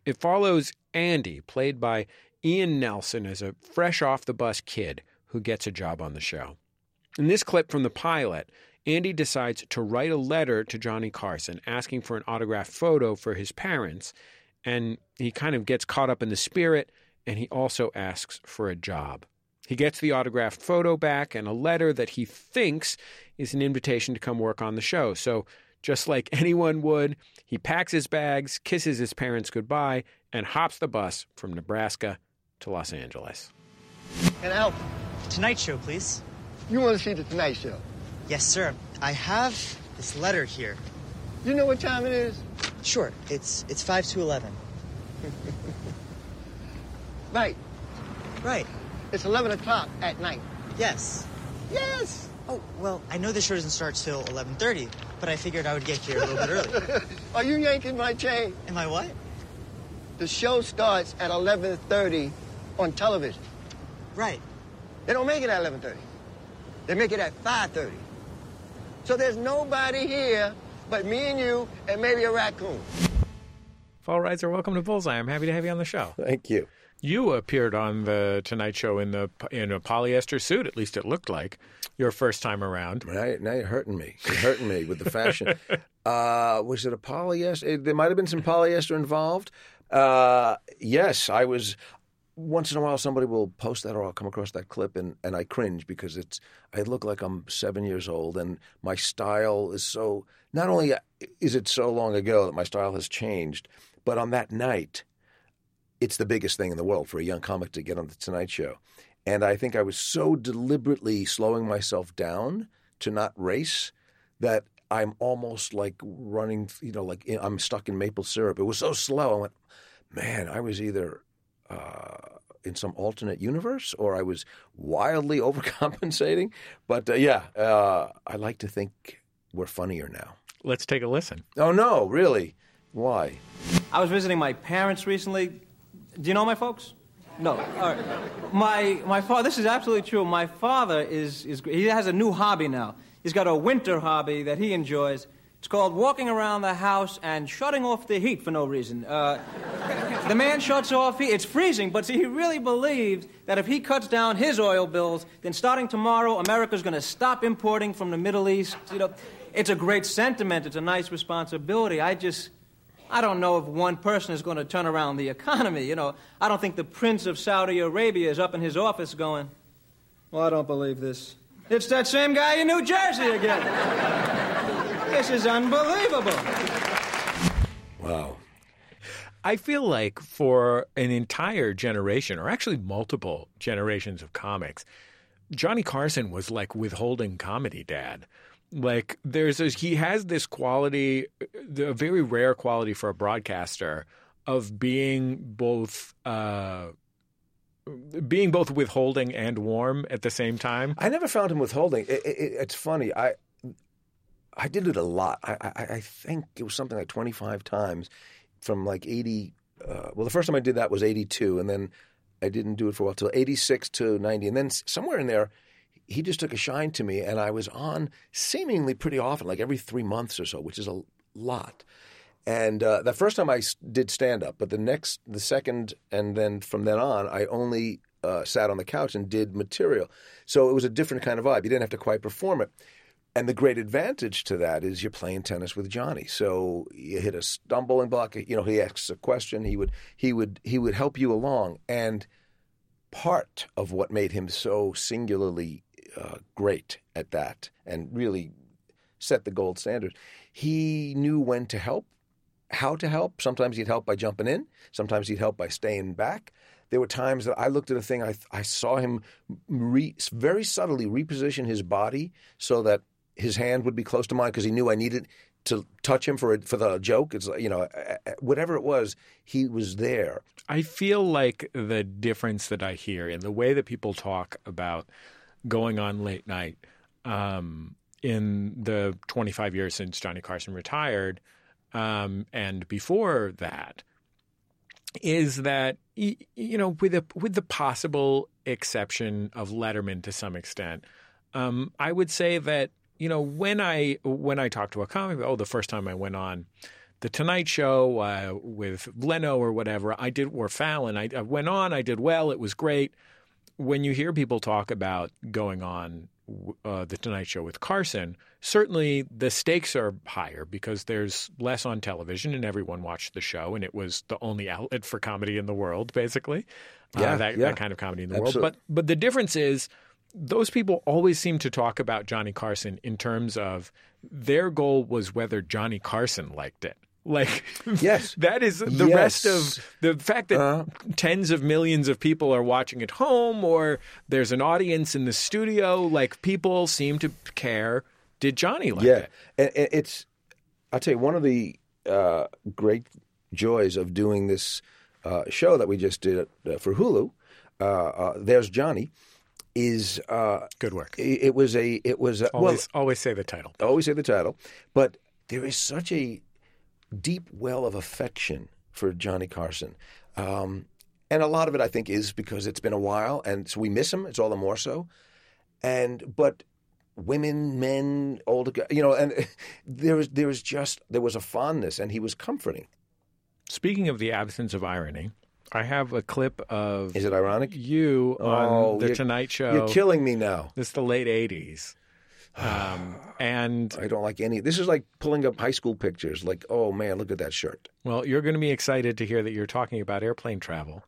It follows Andy, played by Ian Nelson, as a fresh off the bus kid who gets a job on the show. In this clip from the pilot, Andy decides to write a letter to Johnny Carson asking for an autographed photo for his parents, and he kind of gets caught up in the spirit and he also asks for a job. He gets the autographed photo back and a letter that he thinks is an invitation to come work on the show. So, just like anyone would, he packs his bags, kisses his parents goodbye, and hops the bus from Nebraska to Los Angeles. And I help? Tonight Show, please. You want to see the Tonight Show? Yes, sir. I have this letter here. You know what time it is? Sure. It's it's five to eleven. Right. Right. It's 11 o'clock at night. Yes. Yes. Oh well, I know the show doesn't start till eleven thirty, but I figured I would get here a little bit early. Are you yanking my chain? Am I what? The show starts at 11:30 on television. Right. They don't make it at 11:30. They make it at 5:30. So there's nobody here but me and you and maybe a raccoon. Paul Reiser, welcome to Bullseye. I'm happy to have you on the show. Thank you. You appeared on the Tonight Show in the in a polyester suit. At least it looked like your first time around. Now, now you're hurting me. You're hurting me with the fashion. uh, was it a polyester? It, there might have been some polyester involved. Uh, yes, I was. Once in a while, somebody will post that, or I'll come across that clip, and, and I cringe because it's. I look like I'm seven years old, and my style is so. Not only uh, is it so long ago that my style has changed, but on that night, it's the biggest thing in the world for a young comic to get on the Tonight Show. And I think I was so deliberately slowing myself down to not race that I'm almost like running, you know, like I'm stuck in maple syrup. It was so slow. I went, man, I was either uh, in some alternate universe or I was wildly overcompensating. But uh, yeah, uh, I like to think we're funnier now. Let's take a listen. Oh, no, really? Why? I was visiting my parents recently. Do you know my folks? No. All right. My my father. This is absolutely true. My father is is he has a new hobby now. He's got a winter hobby that he enjoys. It's called walking around the house and shutting off the heat for no reason. Uh, the man shuts off heat. It's freezing, but see, he really believes that if he cuts down his oil bills, then starting tomorrow, America's going to stop importing from the Middle East. You know, it's a great sentiment. It's a nice responsibility. I just I don't know if one person is going to turn around the economy. You know, I don't think the Prince of Saudi Arabia is up in his office going, Well, I don't believe this. It's that same guy in New Jersey again. this is unbelievable. Wow. I feel like for an entire generation, or actually multiple generations of comics, Johnny Carson was like withholding comedy dad. Like there's a, he has this quality, a very rare quality for a broadcaster of being both uh, being both withholding and warm at the same time. I never found him withholding. It, it, it's funny. I I did it a lot. I, I, I think it was something like 25 times from like 80. Uh, well, the first time I did that was 82, and then I didn't do it for a while till 86 to 90, and then somewhere in there he just took a shine to me, and I was on seemingly pretty often, like every three months or so, which is a lot. And uh, the first time I did stand up, but the next, the second, and then from then on, I only uh, sat on the couch and did material. So it was a different kind of vibe. You didn't have to quite perform it. And the great advantage to that is you're playing tennis with Johnny. So you hit a stumbling block. You know, he asks a question. He would he would he would help you along. And part of what made him so singularly uh, great at that and really set the gold standard. He knew when to help, how to help. Sometimes he'd help by jumping in. Sometimes he'd help by staying back. There were times that I looked at a thing, I, I saw him re, very subtly reposition his body so that his hand would be close to mine because he knew I needed to touch him for a, for the joke. It's you know whatever it was, he was there. I feel like the difference that I hear in the way that people talk about going on late night um, in the 25 years since Johnny Carson retired um, and before that is that you know with a with the possible exception of Letterman to some extent um, I would say that you know, when I when I talk to a comic, oh, the first time I went on the Tonight Show uh, with Leno or whatever, I did or Fallon. I, I went on, I did well, it was great. When you hear people talk about going on uh, the Tonight Show with Carson, certainly the stakes are higher because there's less on television and everyone watched the show and it was the only outlet for comedy in the world, basically. Uh, Yeah, that, yeah. that kind of comedy in the Absolutely. world. But but the difference is those people always seem to talk about Johnny Carson in terms of their goal was whether Johnny Carson liked it. Like Yes. that is the Yes. rest of the fact that tens of millions of people are watching at home or there's an audience in the studio. Like people seem to care. Did Johnny like yeah, it? Yeah. and it's. I'll tell you one of the uh, great joys of doing this uh, show that we just did uh, for Hulu. Uh, uh, There's Johnny. Is uh, good work. It, it was a. It was a, Always always say the title. well. Always say the title, but there is such a deep well of affection for Johnny Carson. Um, and a lot of it, I think, is because it's been a while, and so we miss him. It's all the more so. And but women, men, older, guys, you know, and there was there was just there was a fondness, and he was comforting. Speaking of the absence of irony, I have a clip of Is it ironic? you on Oh, the Tonight Show. You're killing me now. It's the late '80s, um, and I don't like any. This is like pulling up high school pictures. Like, oh man, look at that shirt. well, you're going to be excited to hear that you're talking about airplane travel.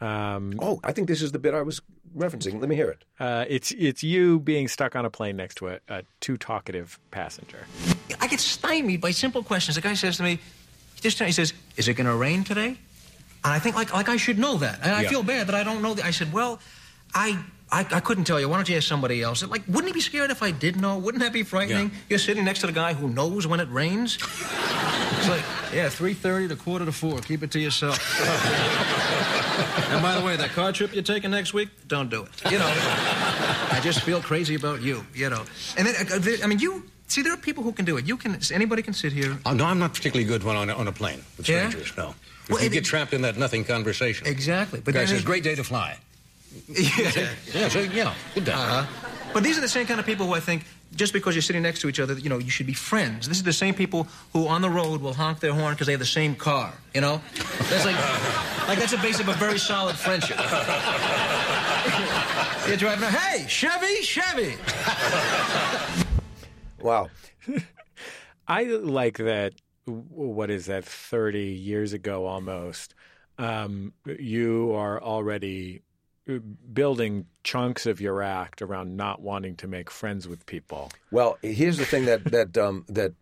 Um, Oh, I think this is the bit I was referencing. Let me hear it. uh, it's it's you being stuck on a plane next to a, a too talkative passenger. I get stymied by simple questions. The guy says to me, he just he says, "Is it going to rain today?" And I think like like I should know that, and I Yeah. feel bad that I don't know that. I said, "Well, I." I, I couldn't tell you. Why don't you ask somebody else? Like, wouldn't he be scared if I did know? Wouldn't that be frightening? You're sitting next to the guy who knows when it rains. It's like, yeah, three thirty to quarter to four. Keep it to yourself. and by the way, that car trip you're taking next week, don't do it. You know, I just feel crazy about you. You know, and then uh, I mean, you see, there are people who can do it. You can. Anybody can sit here. Oh, no, I'm not particularly good when on a, on a plane with Yeah? No. If Well, you it- get trapped in that nothing conversation. Exactly. But But guy then says, it- "Great day to fly." Yeah. Yeah, so yeah, good day. Uh-huh. But these are the same kind of people who I think just because you're sitting next to each other, you know, you should be friends. This is the same people who on the road will honk their horn because they have the same car. You know, that's like, like that's a base of a very solid friendship. you're driving. around, Hey, Chevy, Chevy. Wow. I like that. What is that? Thirty years ago, almost. Um, you are already uh, building chunks of your act around not wanting to make friends with people. Well, here's the thing that that um, that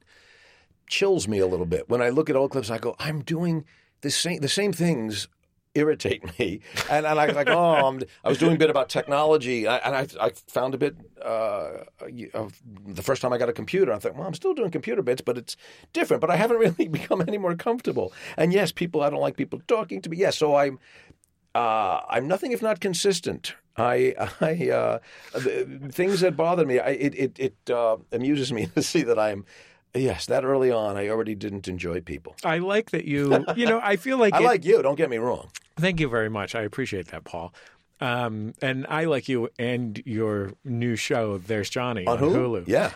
chills me a little bit. When I look at old clips, I go, I'm doing the same the same things irritate me, and, and I was like, oh, I'm, I was doing a bit about technology, and I, I found a bit uh, of the first time I got a computer. I thought, well, I'm still doing computer bits, but it's different. But I haven't really become any more comfortable. And yes, people, I don't like people talking to me. Yes, so I'm uh, I'm nothing if not consistent. I, I, uh, the, things that bother me, I, it, it, it uh, amuses me to see that I'm, yes, that early on, I already didn't enjoy people. I like that you. You know, I feel like I it- like you. Don't get me wrong. Thank you very much. I appreciate that, Paul. Um, and I like you and your new show, There's Johnny, On on, Hulu? Yeah.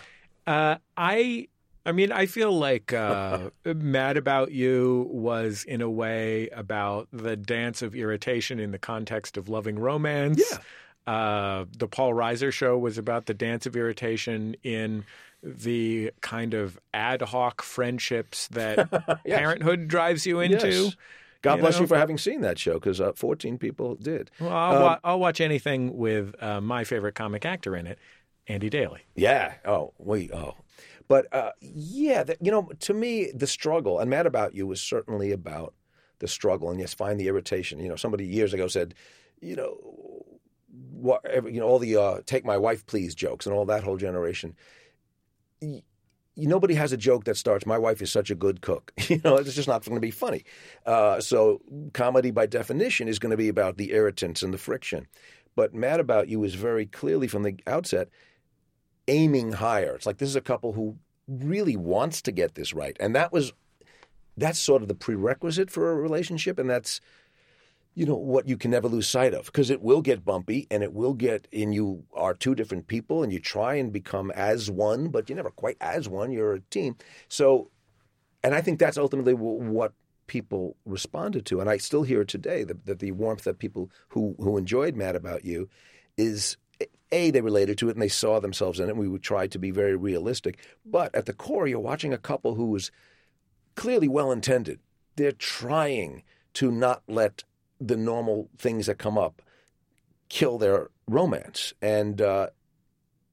Uh, I, I mean, I feel like uh, Mad About You was, in a way, about the dance of irritation in the context of loving romance. Yeah. Uh, the Paul Reiser show was about the dance of irritation in the kind of ad hoc friendships that Yes. parenthood drives you into. Yes. God You bless know? you for having seen that show because uh, 14 people did. Well, I'll, Um, wa- I'll watch anything with uh, my favorite comic actor in it, Andy Daly. Yeah. Oh, wait. Oh, but uh, yeah. That, you know, to me, the struggle and Mad About You was certainly about the struggle, and yes, find the irritation. You know, somebody years ago said, you know, what, you know, all the uh, "take my wife, please" jokes and all that whole generation. Nobody has a joke that starts, "My wife is such a good cook." You know, it's just not going to be funny. Uh, so, comedy by definition is going to be about the irritants and the friction. But Mad About You is very clearly from the outset aiming higher. It's like this is a couple who really wants to get this right, and that was that's sort of the prerequisite for a relationship, and that's you know what you can never lose sight of because it will get bumpy and it will get and you are two different people and you try and become as one but you're never quite as one you're a team. So and i think that's ultimately what people responded to and i still hear today that, that the warmth that people who who enjoyed mad about you is a they related to it and they saw themselves in it we would try to be very realistic but at the core you're watching a couple who is clearly well intended they're trying to not let the normal things that come up kill their romance. And uh,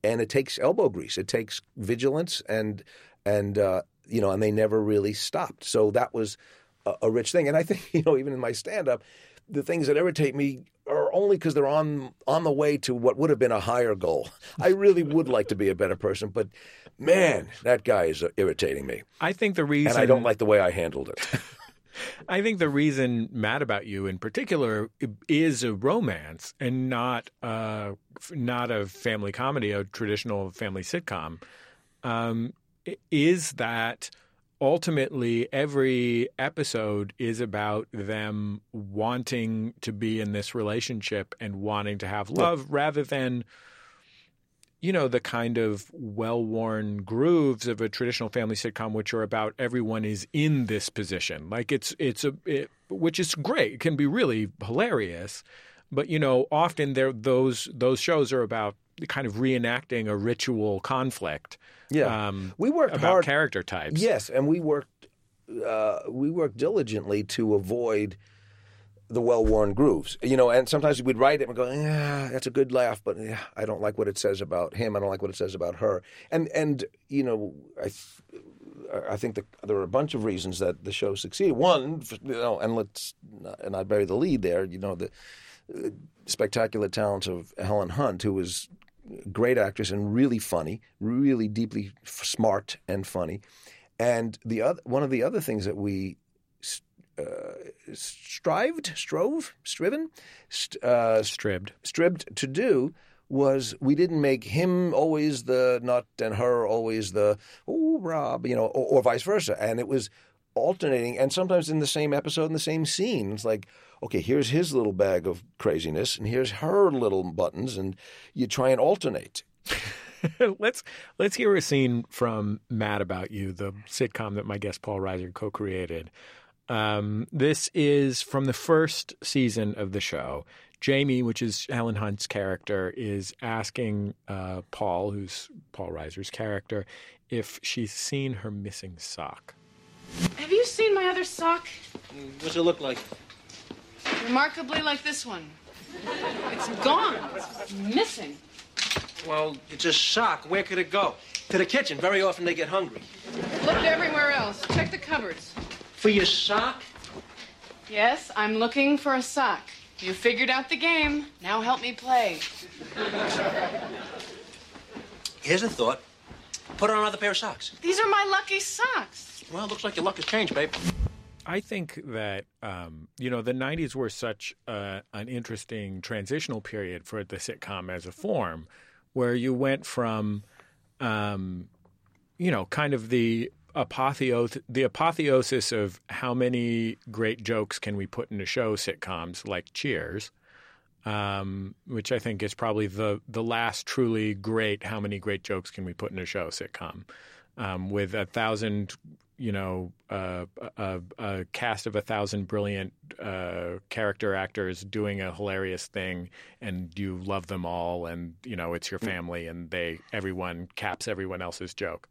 and it takes elbow grease. It takes vigilance and and uh, you know and they never really stopped. So that was a, a rich thing. And i think you know even in my stand up the things that irritate me are only because they're on on the way to what would have been a higher goal. I really would like to be a better person but man that guy is irritating me. I think the reason and i don't like the way i handled it I think the reason Mad About You in particular is a romance and not uh, not a family comedy, a traditional family sitcom, um, is that ultimately every episode is about them wanting to be in this relationship and wanting to have love rather than you know the kind of well-worn grooves of a traditional family sitcom which are about everyone is in this position. Like it's it's a it, which is great. It can be really hilarious. But you know often there those those shows are about kind of reenacting a ritual conflict Yeah. um, We worked about hard- character types. Yes, and we worked uh, we worked diligently to avoid the well-worn grooves. You know, and sometimes we'd write it and go, "Yeah, that's a good laugh, but yeah, I don't like what it says about him. I don't like what it says about her." And and you know, I I think that there are a bunch of reasons that the show succeeded. One, you know, and let's and I bury the lead there. You know, the uh, spectacular talents of Helen Hunt, who was a great actress and really funny, really deeply smart and funny. And the other, one of the other things that we strived, strove, striven, st- uh, stribbed, stribbed to do was we didn't make him always the nut and her always the oh Rob, you know, or, or vice versa. And it was alternating, and sometimes in the same episode, in the same scene. It's like, okay, here's his little bag of craziness, and here's her little buttons, and you try and alternate. let's let's hear a scene from Mad About You, the sitcom that my guest Paul Reiser co-created. Um, this is from the first season of the show. Jamie, which is Helen Hunt's character, is asking uh, Paul, who's Paul Reiser's character, if she's seen her missing sock. Have you seen my other sock? What's it look like? Remarkably like this one. It's gone. It's missing. Well, it's a sock. Where could it go? To the kitchen. Very often they get hungry. Looked everywhere else. Check the cupboards. For your sock? Yes, I'm looking for a sock. You figured out the game. Now help me play. Here's a thought. Put on another pair of socks. These are my lucky socks. Well, looks like your luck has changed, babe. I think that um, you know the '90s were such uh, an interesting transitional period for the sitcom as a form, where you went from, um, you know, kind of the apotheos the apotheosis of how many great jokes can we put into show sitcoms like Cheers, um, which I think is probably the the last truly great how many great jokes can we put in a show sitcom, um, with a thousand you know uh, a, a cast of a thousand brilliant uh, character actors doing a hilarious thing, and you love them all, and you know it's your family, and they everyone caps everyone else's joke.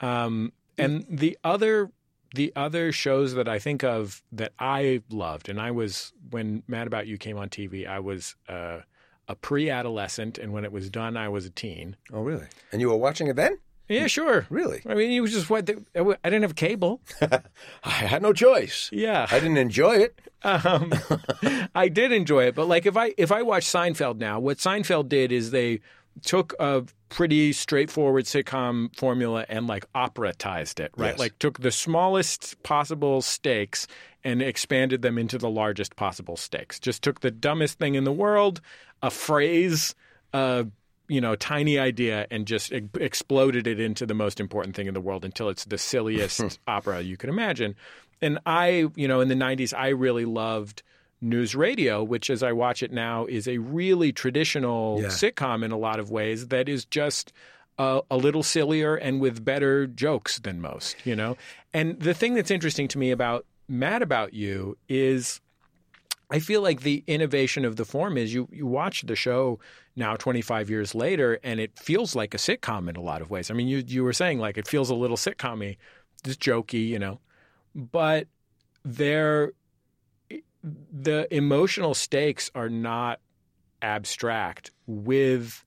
Um, and the other the other shows that I think of that I loved, and I was when Mad About You came on TV, I was uh, a pre-adolescent, and when it was done, I was a teen. Oh, really? And you were watching it then? Yeah, sure. Really? I mean, it was just what I didn't have cable. I had no choice. Yeah, I didn't enjoy it. Um, I did enjoy it, but like if I if I watch Seinfeld now, what Seinfeld did is they took a pretty straightforward sitcom formula and like operatized it, right? Yes. Like took the smallest possible stakes and expanded them into the largest possible stakes. Just took the dumbest thing in the world, a phrase, a you know, tiny idea and just e- exploded it into the most important thing in the world until it's the silliest opera you could imagine. And I, you know, in the 90s I really loved News Radio, which, as I watch it now, is a really traditional Yeah. sitcom in a lot of ways that is just a, a little sillier and with better jokes than most, you know? And the thing that's interesting to me about Mad About You is I feel like the innovation of the form is you you watch the show now 25 years later and it feels like a sitcom in a lot of ways. I mean, you you were saying like it feels a little sitcom-y, just jokey, you know. But there the emotional stakes are not abstract with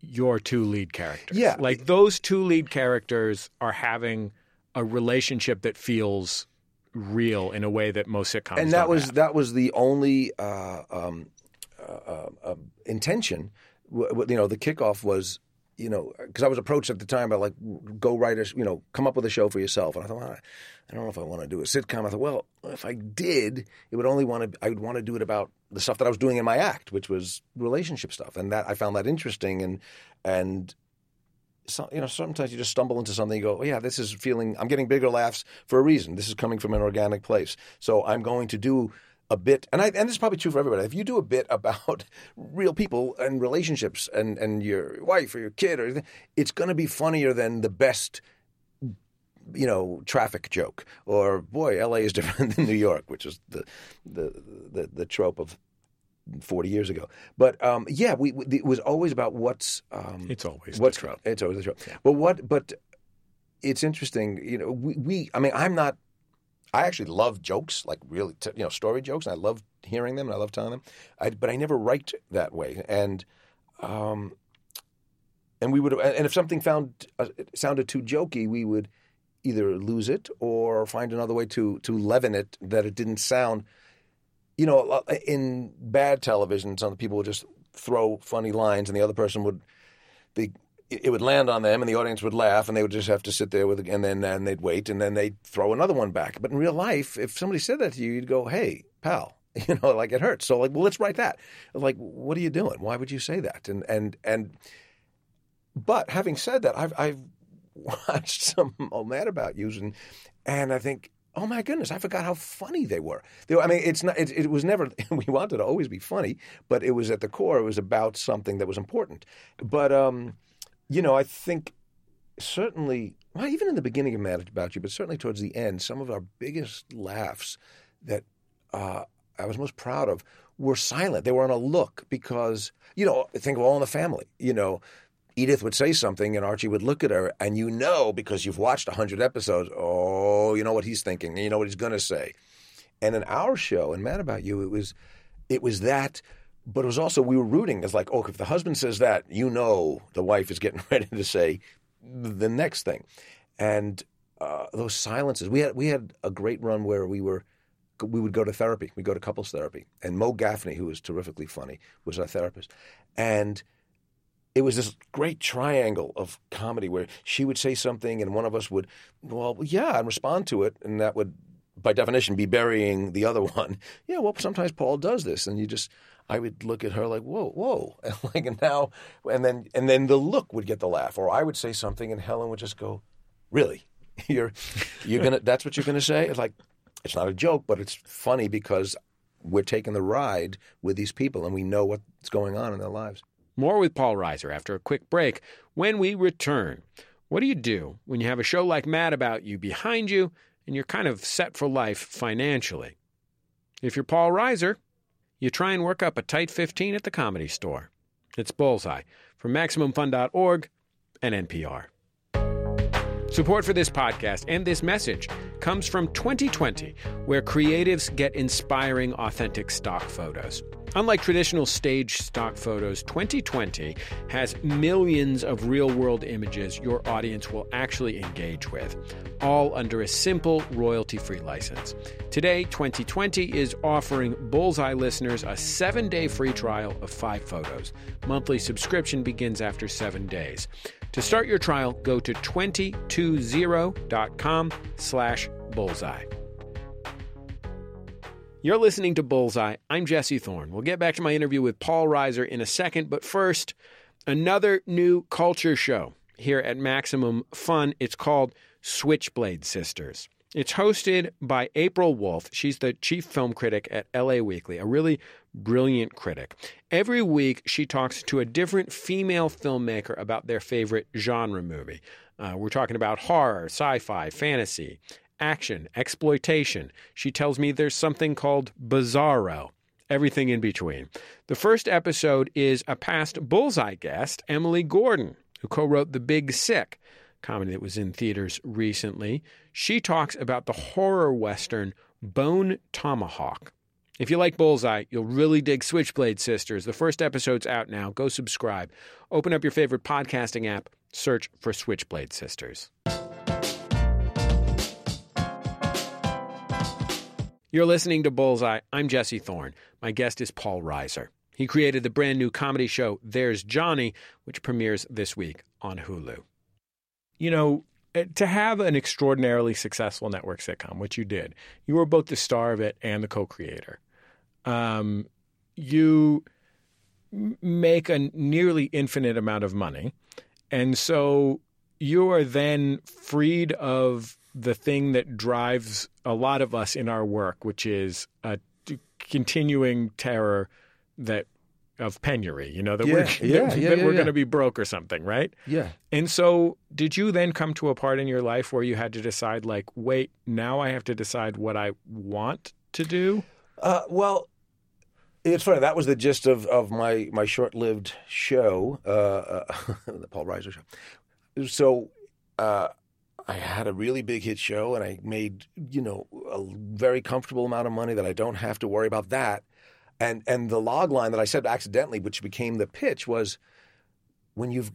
your two lead characters. Yeah. Like those two lead characters are having a relationship that feels real in a way that most sitcoms and that was have. that was the only uh, um, uh, uh, uh, intention. W- w- you know, the kickoff was, you know, because I was approached at the time by like, go write a, you know, come up with a show for yourself, and I thought, well, I don't know if I want to do a sitcom. I thought, well, if I did, it would only want to, I would want to do it about the stuff that I was doing in my act, which was relationship stuff, and that I found that interesting, and and so, you know, sometimes you just stumble into something. You go, oh, yeah, this is feeling. I'm getting bigger laughs for a reason. This is coming from an organic place. So I'm going to do a bit, and I and this is probably true for everybody. If you do a bit about real people and relationships and and your wife or your kid, or it's going to be funnier than the best. You know, traffic joke, or boy, L.A. is different than New York, which is the the the, the trope of 40 years ago. But um, yeah, we, we it was always about what's um, it's always what's the trope. It's always the trope. But what? But it's interesting. You know, we, we. I mean, I'm not. I actually love jokes, like really, t- you know, story jokes, and I love hearing them, and I love telling them. I, but I never write that way, and um, and we would, and if something found uh, sounded too jokey, we would either lose it or find another way to to leaven it that it didn't sound you know, in bad television, some people would just throw funny lines, and the other person would be. It would land on them, and the audience would laugh, and they would just have to sit there with, and then and they'd wait, and then they'd throw another one back. But in real life, if somebody said that to you, you'd go, "Hey, pal," you know, like it hurts. So, like, well, let's write that. Like, what are you doing? Why would you say that? And and and. But having said that, I've I've watched some old Mad About Yous, and and I think, oh my goodness, I forgot how funny they were. They were I mean, it's not. It, it was never. We wanted to always be funny, but it was at the core. It was about something that was important. But um, you know, I think certainly, well, even in the beginning of Mad About You, but certainly towards the end, some of our biggest laughs that uh, I was most proud of were silent. They were on a look because, you know, think of All in the Family. You know, Edith would say something and Archie would look at her, and you know, because you've watched 100 episodes, oh, you know what he's thinking, and you know what he's going to say. And in our show, in Mad About You, it was, it was that, but it was also, we were rooting. as like, oh, if the husband says that, you know the wife is getting ready to say the next thing. And uh, those silences, we had, we had a great run where we were, we would go to therapy. We go to couples therapy, and Mo Gaffney, who was terrifically funny, was our therapist, and it was this great triangle of comedy where she would say something, and one of us would, well, yeah, and respond to it, and that would, by definition, be burying the other one. Yeah, well, sometimes Paul does this, and you just. I would look at her like, "Whoa, whoa!" And like, and now, and then, and then the look would get the laugh, or I would say something, and Helen would just go, "Really? You're, you're gonna? That's what you're gonna say?" It's like, it's not a joke, but it's funny because we're taking the ride with these people and we know what's going on in their lives. More with Paul Reiser after a quick break. When we return, what do you do when you have a show like Mad About You behind you and you're kind of set for life financially? If you're Paul Reiser, you try and work up a tight 15 at the comedy store. It's Bullseye from MaximumFun.org and NPR. Support for this podcast and this message comes from 2020, where creatives get inspiring, authentic stock photos. Unlike traditional stage stock photos, 2020 has millions of real world images your audience will actually engage with, all under a simple royalty free license. Today, 2020 is offering Bullseye listeners a seven day free trial of five photos. Monthly subscription begins after seven days. To start your trial, go to twenty20.com slash bullseye. You're listening to Bullseye. I'm Jesse Thorn. We'll get back to my interview with Paul Reiser in a second, but first, another new culture show here at Maximum Fun. It's called Switchblade Sisters. It's hosted by April Wolfe. She's the chief film critic at LA Weekly, a really brilliant critic. Every week, she talks to a different female filmmaker about their favorite genre movie. Uh, we're talking about horror, sci fi, fantasy, action, exploitation. She tells me there's something called bizarro, everything in between. The first episode is a past Bullseye guest, Emily Gordon, who co wrote The Big Sick comedy that was in theaters recently. She talks about the horror western Bone Tomahawk. If you like Bullseye, you'll really dig Switchblade Sisters. The first episode's out now. Go subscribe. Open up your favorite podcasting app, search for Switchblade Sisters. You're listening to Bullseye. I'm Jesse Thorn. My guest is Paul Reiser. He created the brand new comedy show There's Johnny, which premieres this week on Hulu you know, eh, to have an extraordinarily successful network sitcom, which you did, you were both the star of it and the co-creator. Um, you make a nearly infinite amount of money, and so you are then freed of the thing that drives a lot of us in our work, which is a continuing terror that of penury, you know, that Yeah, we're, yeah, that, yeah, that we're going to be broke or something, right? Yeah. And so, did you then come to a part in your life where you had to decide, like, wait, now I have to decide what I want to do? Uh, well, it's funny. That was the gist of, of my, my short lived show, uh, uh, the Paul Reiser show. So uh, I had a really big hit show, and I made you know a very comfortable amount of money that I don't have to worry about that. And and the log line that I said accidentally, which became the pitch, was when you've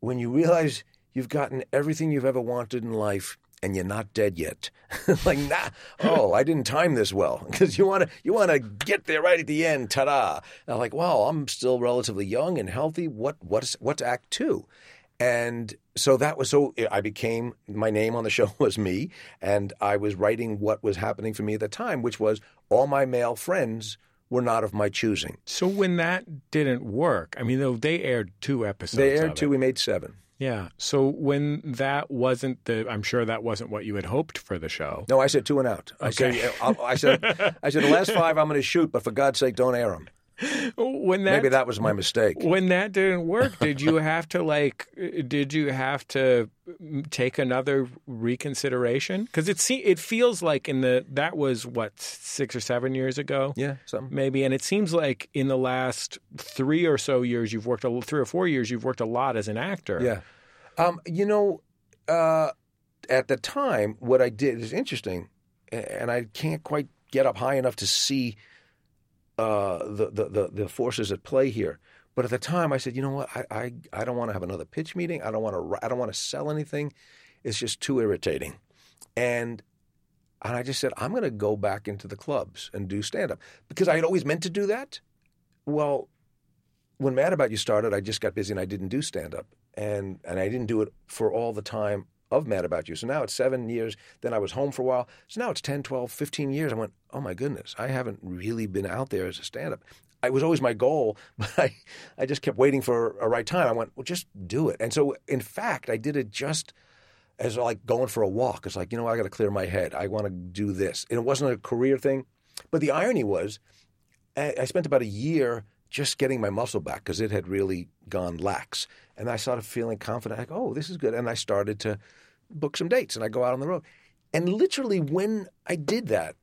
when you realize you've gotten everything you've ever wanted in life and you're not dead yet. like, nah, oh, I didn't time this well because you want to you want to get there right at the end. Ta-da! And I'm like, wow, I'm still relatively young and healthy. What what's what's Act Two? And so that was so I became my name on the show was me, and I was writing what was happening for me at the time, which was all my male friends were not of my choosing. So when that didn't work, I mean, they aired two episodes. They aired it. two. We made seven. Yeah. So when that wasn't the, I'm sure that wasn't what you had hoped for the show. No, I said two and out. I Okay. said, I, I said, I said the last five I'm going to shoot, but for God's sake, don't air them. When that Maybe that was my mistake. when that didn't work, did you have to like? Did you have to take another reconsideration? Because it se- it feels like in the that was what six or seven years ago. Yeah, something maybe, and it seems like in the last three or so years, you've worked a three or four years, you've worked a lot as an actor. Yeah. Um, you know, uh, at the time, what I did is interesting, and I can't quite get up high enough to see uh, the, the, the, the forces at play here. But at the time, I said, you know what? I, I, I don't want to have another pitch meeting. I don't want to. I don't want to sell anything. It's just too irritating. And and I just said, I'm going to go back into the clubs and do stand up because I had always meant to do that. Well, when Mad About You started, I just got busy and I didn't do stand up. And and I didn't do it for all the time of Mad About You. So now it's seven years. Then I was home for a while. So now it's 10, 12, 15 years. I went, oh my goodness, I haven't really been out there as a stand up. It was always my goal, but I, I just kept waiting for a right time. I went, well, just do it. And so, in fact, I did it just as like going for a walk. It's like, you know. I got to clear my head. I want to do this. And it wasn't a career thing. But the irony was, I I spent about a year just getting my muscle back because it had really gone lax. And I started feeling confident, like, oh, this is good. And I started to book some dates and I go out on the road. And literally, when I did that,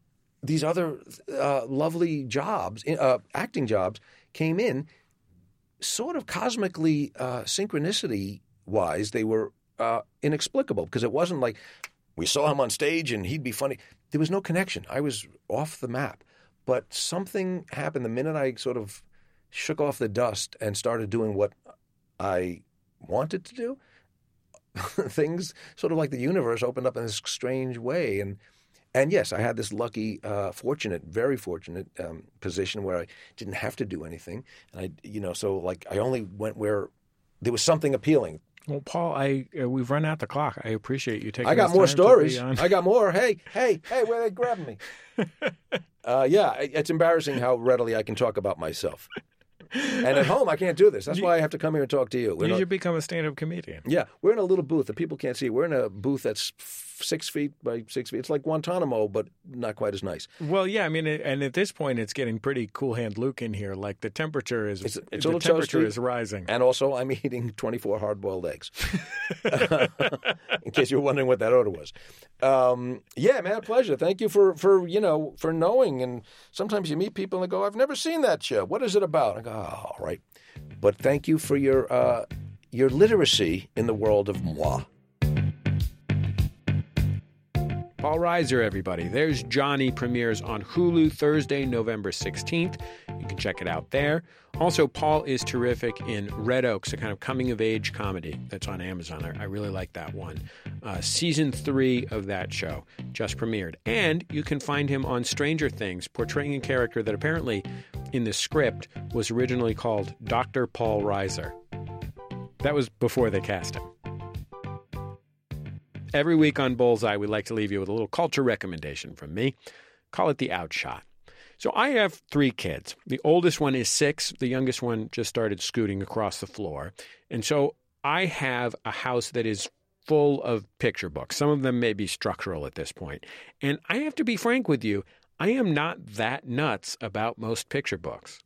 these other uh, lovely jobs, uh, acting jobs, came in sort of cosmically, uh, synchronicity wise, they were uh, inexplicable because it wasn't like we saw him on stage and he'd be funny. There was no connection. I was off the map. But something happened the minute I sort of shook off the dust and started doing what I wanted to do. Things sort of like the universe opened up in this strange way, and and yes, I had this lucky, uh, fortunate, very fortunate um, position where I didn't have to do anything, and I, you know, so like I only went where there was something appealing. Well, Paul, I uh, we've run out the clock. I appreciate you taking. I got more stories. I got more. Hey, hey, hey, where they grabbing me? uh, yeah, it's embarrassing how readily I can talk about myself. And at home, I can't do this. That's why I have to come here and talk to you. We're you not- should become a stand-up comedian. yeah, we're in a little booth that people can't see. We're in a booth that's six feet by six feet. It's like Guantanamo, but not quite as nice. Well, yeah, I mean, and at this point, it's getting pretty cool hand Luke in here. Like the temperature is, It's, it's a the little temperature toasty. is rising. And also, I'm eating 24 hard boiled eggs. in case you're wondering what that order was. Um, yeah, man, a pleasure. Thank you for, for, you know, for knowing. And sometimes you meet people and they go, I've never seen that show. What is it about? I go, oh, all right. But thank you for your, uh, your literacy in the world of moi. Paul Reiser, everybody. There's Johnny premieres on Hulu Thursday, November 16th. You can check it out there. Also, Paul is terrific in Red Oaks, a kind of coming of age comedy that's on Amazon. I, really like that one. Uh, season three of that show just premiered. And you can find him on Stranger Things, portraying a character that apparently in the script was originally called Dr. Paul Reiser. That was before they cast him. Every week on Bullseye, we like to leave you with a little culture recommendation from me. Call it the outshot. So I have three kids. The oldest one is six. The youngest one just started scooting across the floor. And so I have a house that is full of picture books. Some of them may be structural at this point. And I have to be frank with you, I am not that nuts about most picture books.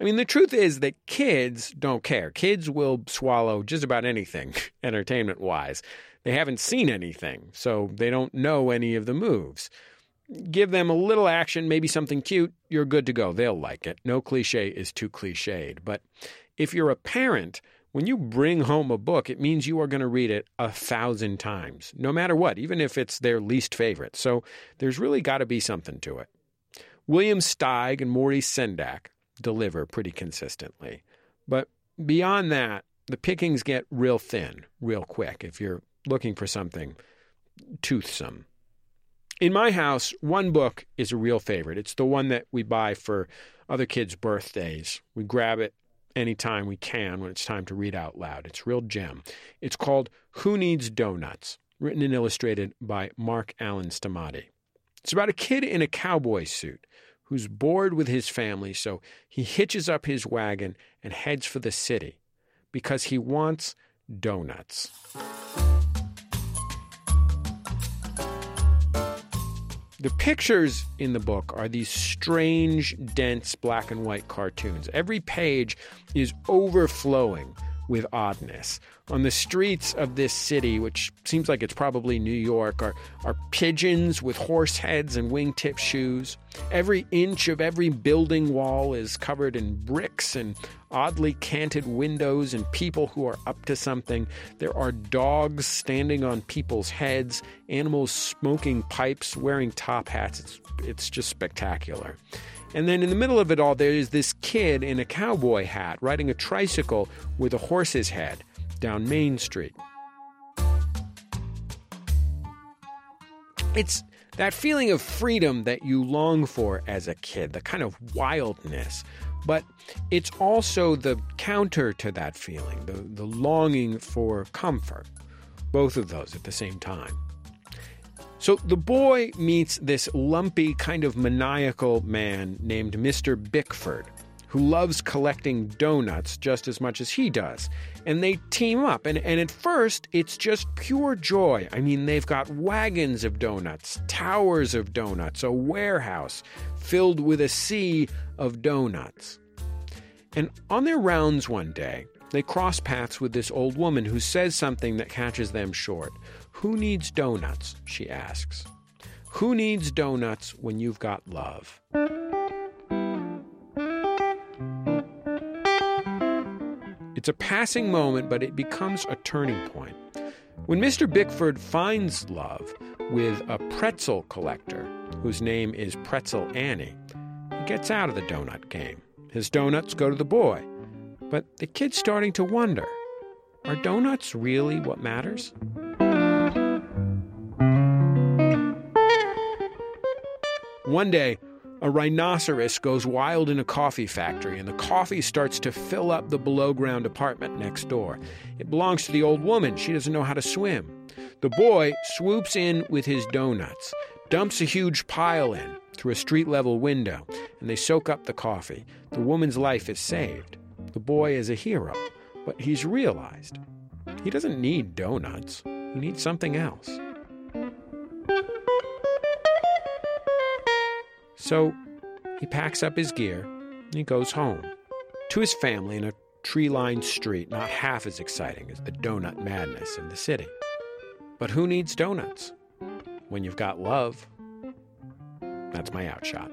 I mean, the truth is that kids don't care. Kids will swallow just about anything, entertainment wise. They haven't seen anything, so they don't know any of the moves. Give them a little action, maybe something cute, you're good to go. They'll like it. No cliche is too cliched. But if you're a parent, when you bring home a book, it means you are going to read it a thousand times, no matter what, even if it's their least favorite. So there's really got to be something to it. William Steig and Maurice Sendak deliver pretty consistently. But beyond that, the pickings get real thin real quick if you're looking for something toothsome. In my house, one book is a real favorite. It's the one that we buy for other kids' birthdays. We grab it anytime we can when it's time to read out loud. It's real gem. It's called Who Needs Donuts, written and illustrated by Mark Alan Stamaty. It's about a kid in a cowboy suit who's bored with his family, so he hitches up his wagon and heads for the city because he wants donuts. The pictures in the book are these strange, dense black and white cartoons. Every page is overflowing with oddness. On the streets of this city, which seems like it's probably New York, are, are pigeons with horse heads and wingtip shoes. Every inch of every building wall is covered in bricks and oddly canted windows and people who are up to something. There are dogs standing on people's heads, animals smoking pipes, wearing top hats. It's, it's just spectacular. And then in the middle of it all, there is this kid in a cowboy hat riding a tricycle with a horse's head down Main Street. It's that feeling of freedom that you long for as a kid, the kind of wildness. But it's also the counter to that feeling, the, the longing for comfort. Both of those at the same time. So the boy meets this lumpy, kind of maniacal man named Mr. Bickford, who loves collecting donuts just as much as he does. And they team up. And, and at first, it's just pure joy. I mean, they've got wagons of donuts, towers of donuts, a warehouse filled with a sea of donuts. And on their rounds one day, they cross paths with this old woman who says something that catches them short. Who needs donuts? she asks. Who needs donuts when you've got love? It's a passing moment, but it becomes a turning point. When Mr. Bickford finds love with a pretzel collector, whose name is Pretzel Annie, he gets out of the donut game. His donuts go to the boy. But the kid's starting to wonder are donuts really what matters? One day, a rhinoceros goes wild in a coffee factory, and the coffee starts to fill up the below ground apartment next door. It belongs to the old woman. She doesn't know how to swim. The boy swoops in with his donuts, dumps a huge pile in through a street level window, and they soak up the coffee. The woman's life is saved. The boy is a hero, but he's realized he doesn't need donuts, he needs something else. So he packs up his gear and he goes home to his family in a tree lined street, not half as exciting as the donut madness in the city. But who needs donuts when you've got love? That's my outshot.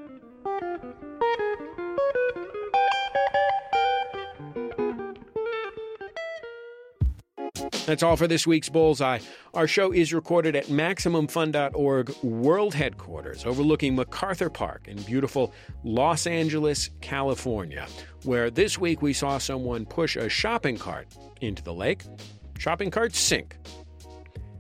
That's all for this week's Bullseye. Our show is recorded at MaximumFun.org World Headquarters, overlooking MacArthur Park in beautiful Los Angeles, California, where this week we saw someone push a shopping cart into the lake. Shopping carts sink.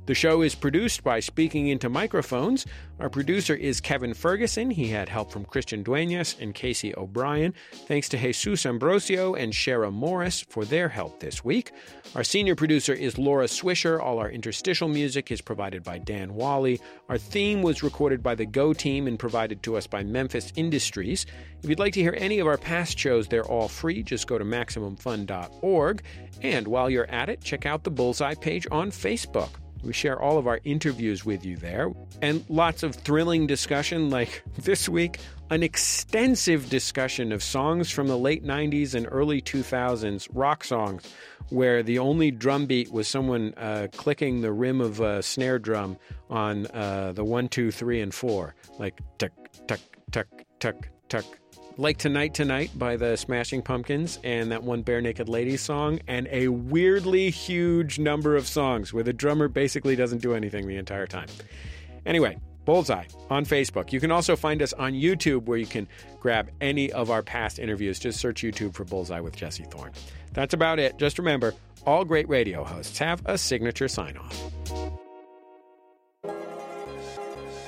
The show is produced by Speaking Into Microphones. Our producer is Kevin Ferguson. He had help from Christian Duenas and Casey O'Brien. Thanks to Jesus Ambrosio and Shara Morris for their help this week. Our senior producer is Laura Swisher. All our interstitial music is provided by Dan Wally. Our theme was recorded by the Go team and provided to us by Memphis Industries. If you'd like to hear any of our past shows, they're all free. Just go to MaximumFun.org. And while you're at it, check out the Bullseye page on Facebook. We share all of our interviews with you there and lots of thrilling discussion, like this week, an extensive discussion of songs from the late 90s and early 2000s, rock songs, where the only drum beat was someone uh, clicking the rim of a snare drum on uh, the one, two, three, and four, like tuck, tuck, tuck, tuck, tuck like Tonight Tonight by the Smashing Pumpkins and that one Barenaked Ladies song, and a weirdly huge number of songs where the drummer basically doesn't do anything the entire time. Anyway, Bullseye on Facebook. You can also find us on YouTube where you can grab any of our past interviews. Just search YouTube for Bullseye with Jesse Thorn. That's about it. Just remember, all great radio hosts have a signature sign off.